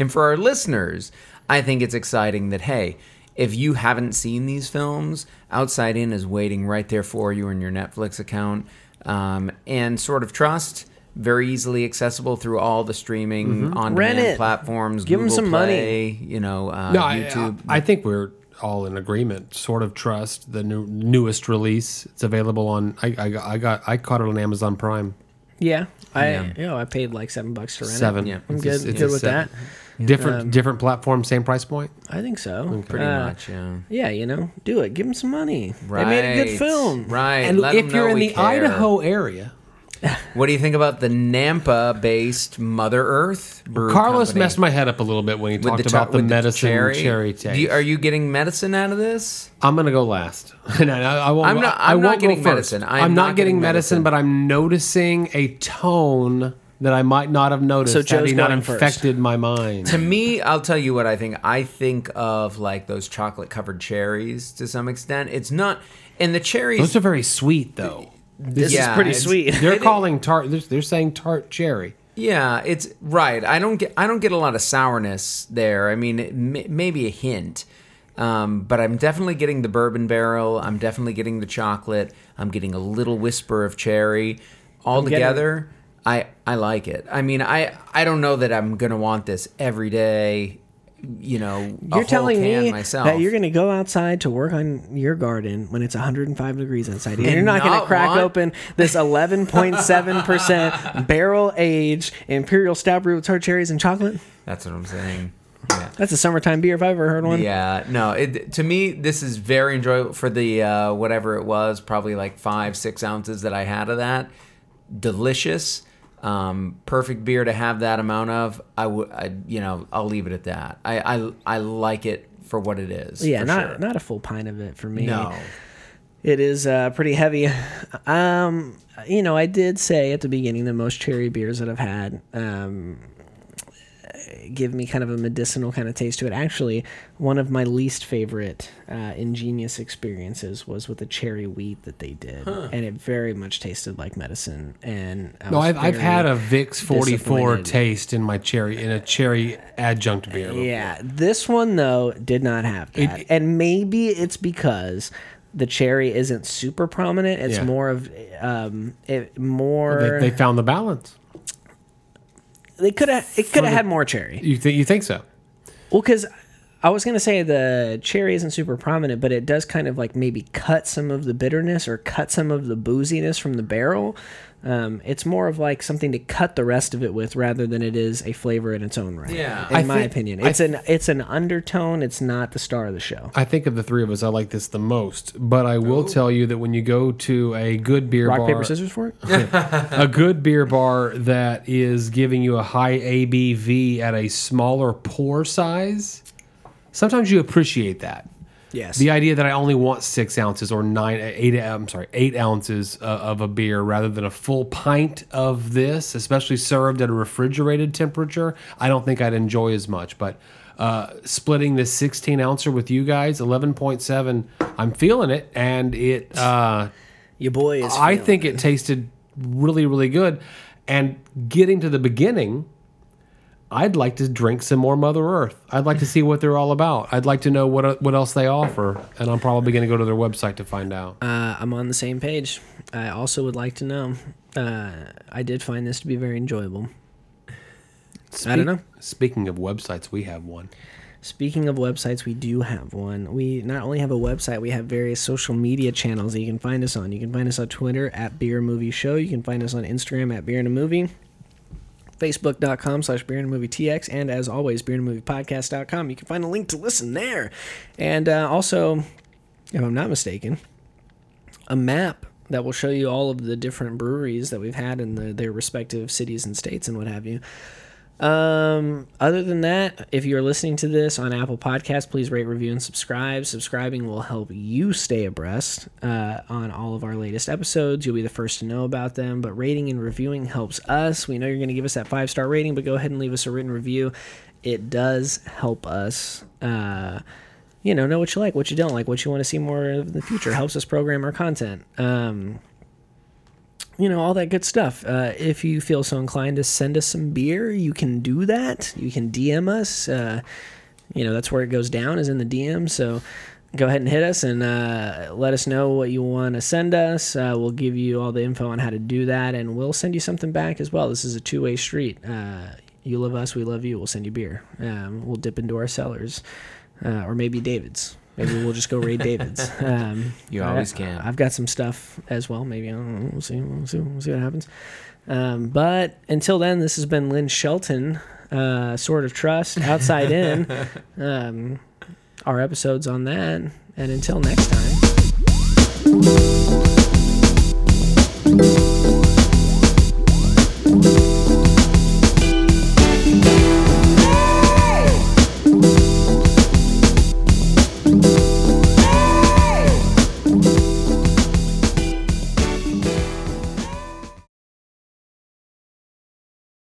and for our listeners, I think it's exciting that hey, if you haven't seen these films, Outside In is waiting right there for you in your Netflix account, um, and Sword of Trust. Very easily accessible through all the streaming on Mm-hmm. Rent demand it. platforms. Give Google some money. You know, uh, No, I, YouTube. I, I think we're all in agreement. Sword of Trust the new, newest release. It's available on. I, I, got- I got. I caught it on Amazon Prime. yeah i Yeah. you know i paid like seven bucks to rent Seven. it Yeah. i'm It's good a- good with seven. that Different Um, different platform, same price point. i think so Pretty Uh, much, yeah. yeah you know do it give them some money Right. they made a good film Right. And Let if you're in the care. Idaho area, What do you think about the Nampa-based Mother Earth brew Carlos company? messed my head up a little bit when he With talked cho- about the medicine cherry, cherry, taste. You- are you getting medicine out of this? I'm gonna go last. no, I won't. I'm not- I I'm not won't go getting medicine. I'm, I'm not, not getting getting medicine, medicine. but I'm noticing a tone that I might not have noticed So had Joe's he not going first. infected my mind. To me, I'll tell you what I think. I think of like those chocolate-covered cherries to some extent. It's not, and the cherries. Those are very sweet, though. this Yeah, is pretty it's- sweet They're calling tart. They're, they're saying tart cherry. Yeah, it's right. I don't get I don't get a lot of sourness there. I mean, it may, maybe a hint, um, but I'm definitely getting the bourbon barrel. I'm definitely getting the chocolate. I'm getting a little whisper of cherry. all getting- together, I I like it. I mean, I I don't know that I'm gonna want this every day. You know, You're telling can me myself. that you're going to go outside to work on your garden when it's 105 degrees outside. And And you're not, going to crack want- open this 11.7% barrel aged Imperial Stout Brew with tart cherries and chocolate. That's what I'm saying. Yeah. That's a summertime beer if I've ever heard one. Yeah, no. It, to me, this is very enjoyable for the uh, whatever it was, probably like five, six ounces that I had of that. Delicious, um, perfect beer to have that amount of. I would, I, you know, I'll leave it at that. I, I, I like it for what it is. Yeah, for not sure. not a full pint of it for me. no. It is uh, pretty heavy. Um, you know, I did say at the beginning the most cherry beers that I've had um, give me kind of a medicinal kind of taste to it. Actually, one of my least favorite uh, ingenious experiences was with the cherry wheat that they did, and it very much tasted like medicine. And I no, I've, I've had a Vicks 44 taste in my cherry in a cherry adjunct beer. before. Yeah, this one though did not have that, It- and maybe it's because the cherry isn't super prominent. It's Yeah. more of um, it more. They, they found the balance. They could have. It could have had more cherry. You think you think so? Well, because I was gonna say the cherry isn't super prominent, but it does kind of like maybe cut some of the bitterness or cut some of the booziness from the barrel. Um, it's more of like something to cut the rest of it with, rather than it is a flavor in its own right. Yeah. in I my think- opinion, I it's an it's an undertone. It's not the star of the show. I think of the three of us, I like this the most. But I will tell you that when you go to a good beer Rock bar, paper scissors for it. a good beer bar that is giving you a high ABV at a smaller pour size, sometimes you appreciate that. Yes. The idea that I only want six ounces or nine, eight, I'm sorry, eight ounces uh, of a beer rather than a full pint of this, especially served at a refrigerated temperature, I don't think I'd enjoy as much. But uh, splitting this 16 ouncer with you guys, 11.7, I'm feeling it, and it. Uh, Your boy is. I think it tasted really, really good. And getting to the beginning, I'd like to drink some more Mother Earth. I'd like to see what they're all about. I'd like to know what what else they offer, and I'm probably going to go to their website to find out. Uh, I'm on the same page. I also would like to know. Uh, I did find this to be very enjoyable. I don't know. Speaking of websites, we have one. Speaking of websites, we do have one. We not only have a website, we have various social media channels that you can find us on. You can find us on Twitter at Beer Movie Show. You can find us on Instagram at Beer and a Movie. Facebook.com slash Beer and Movie TX. And as always, Beer and Movie Podcast.com. You can find a link to listen there. And uh, also, if I'm not mistaken, a map that will show you all of the different breweries that we've had in the, their respective cities and states and what have you. Um, other than that, if you're listening to this on Apple Podcasts, please rate, review, and subscribe. Subscribing will help you stay abreast uh, on all of our latest episodes. You'll be the first to know about them, but rating and reviewing helps us. We know you're going to give us that five star rating, but go ahead and leave us a written review. It does help us. Uh, you know, know what you like, what you don't like, what you want to see more of in the future. Helps us program our content. Um, you know all that good stuff. Uh, if you feel so inclined to send us some beer you can do that. You can dm us. Uh, you know that's where it goes down is in the dm so go ahead and hit us and uh, let us know what you want to send us. Uh, we'll give you all the info on how to do that and we'll send you something back as well. This is a two-way street. Uh, you love us we love you we'll send you beer. Um, we'll dip into our cellars uh, or maybe david's maybe we'll just go raid david's um, You I- always can. I've got some stuff as well. Maybe I don't know. We'll see. We'll see. We'll see what happens. Um, but until then, this has been Lynn Shelton, uh, Sword of Trust, Outside In. Um, our episodes on that. And until next time.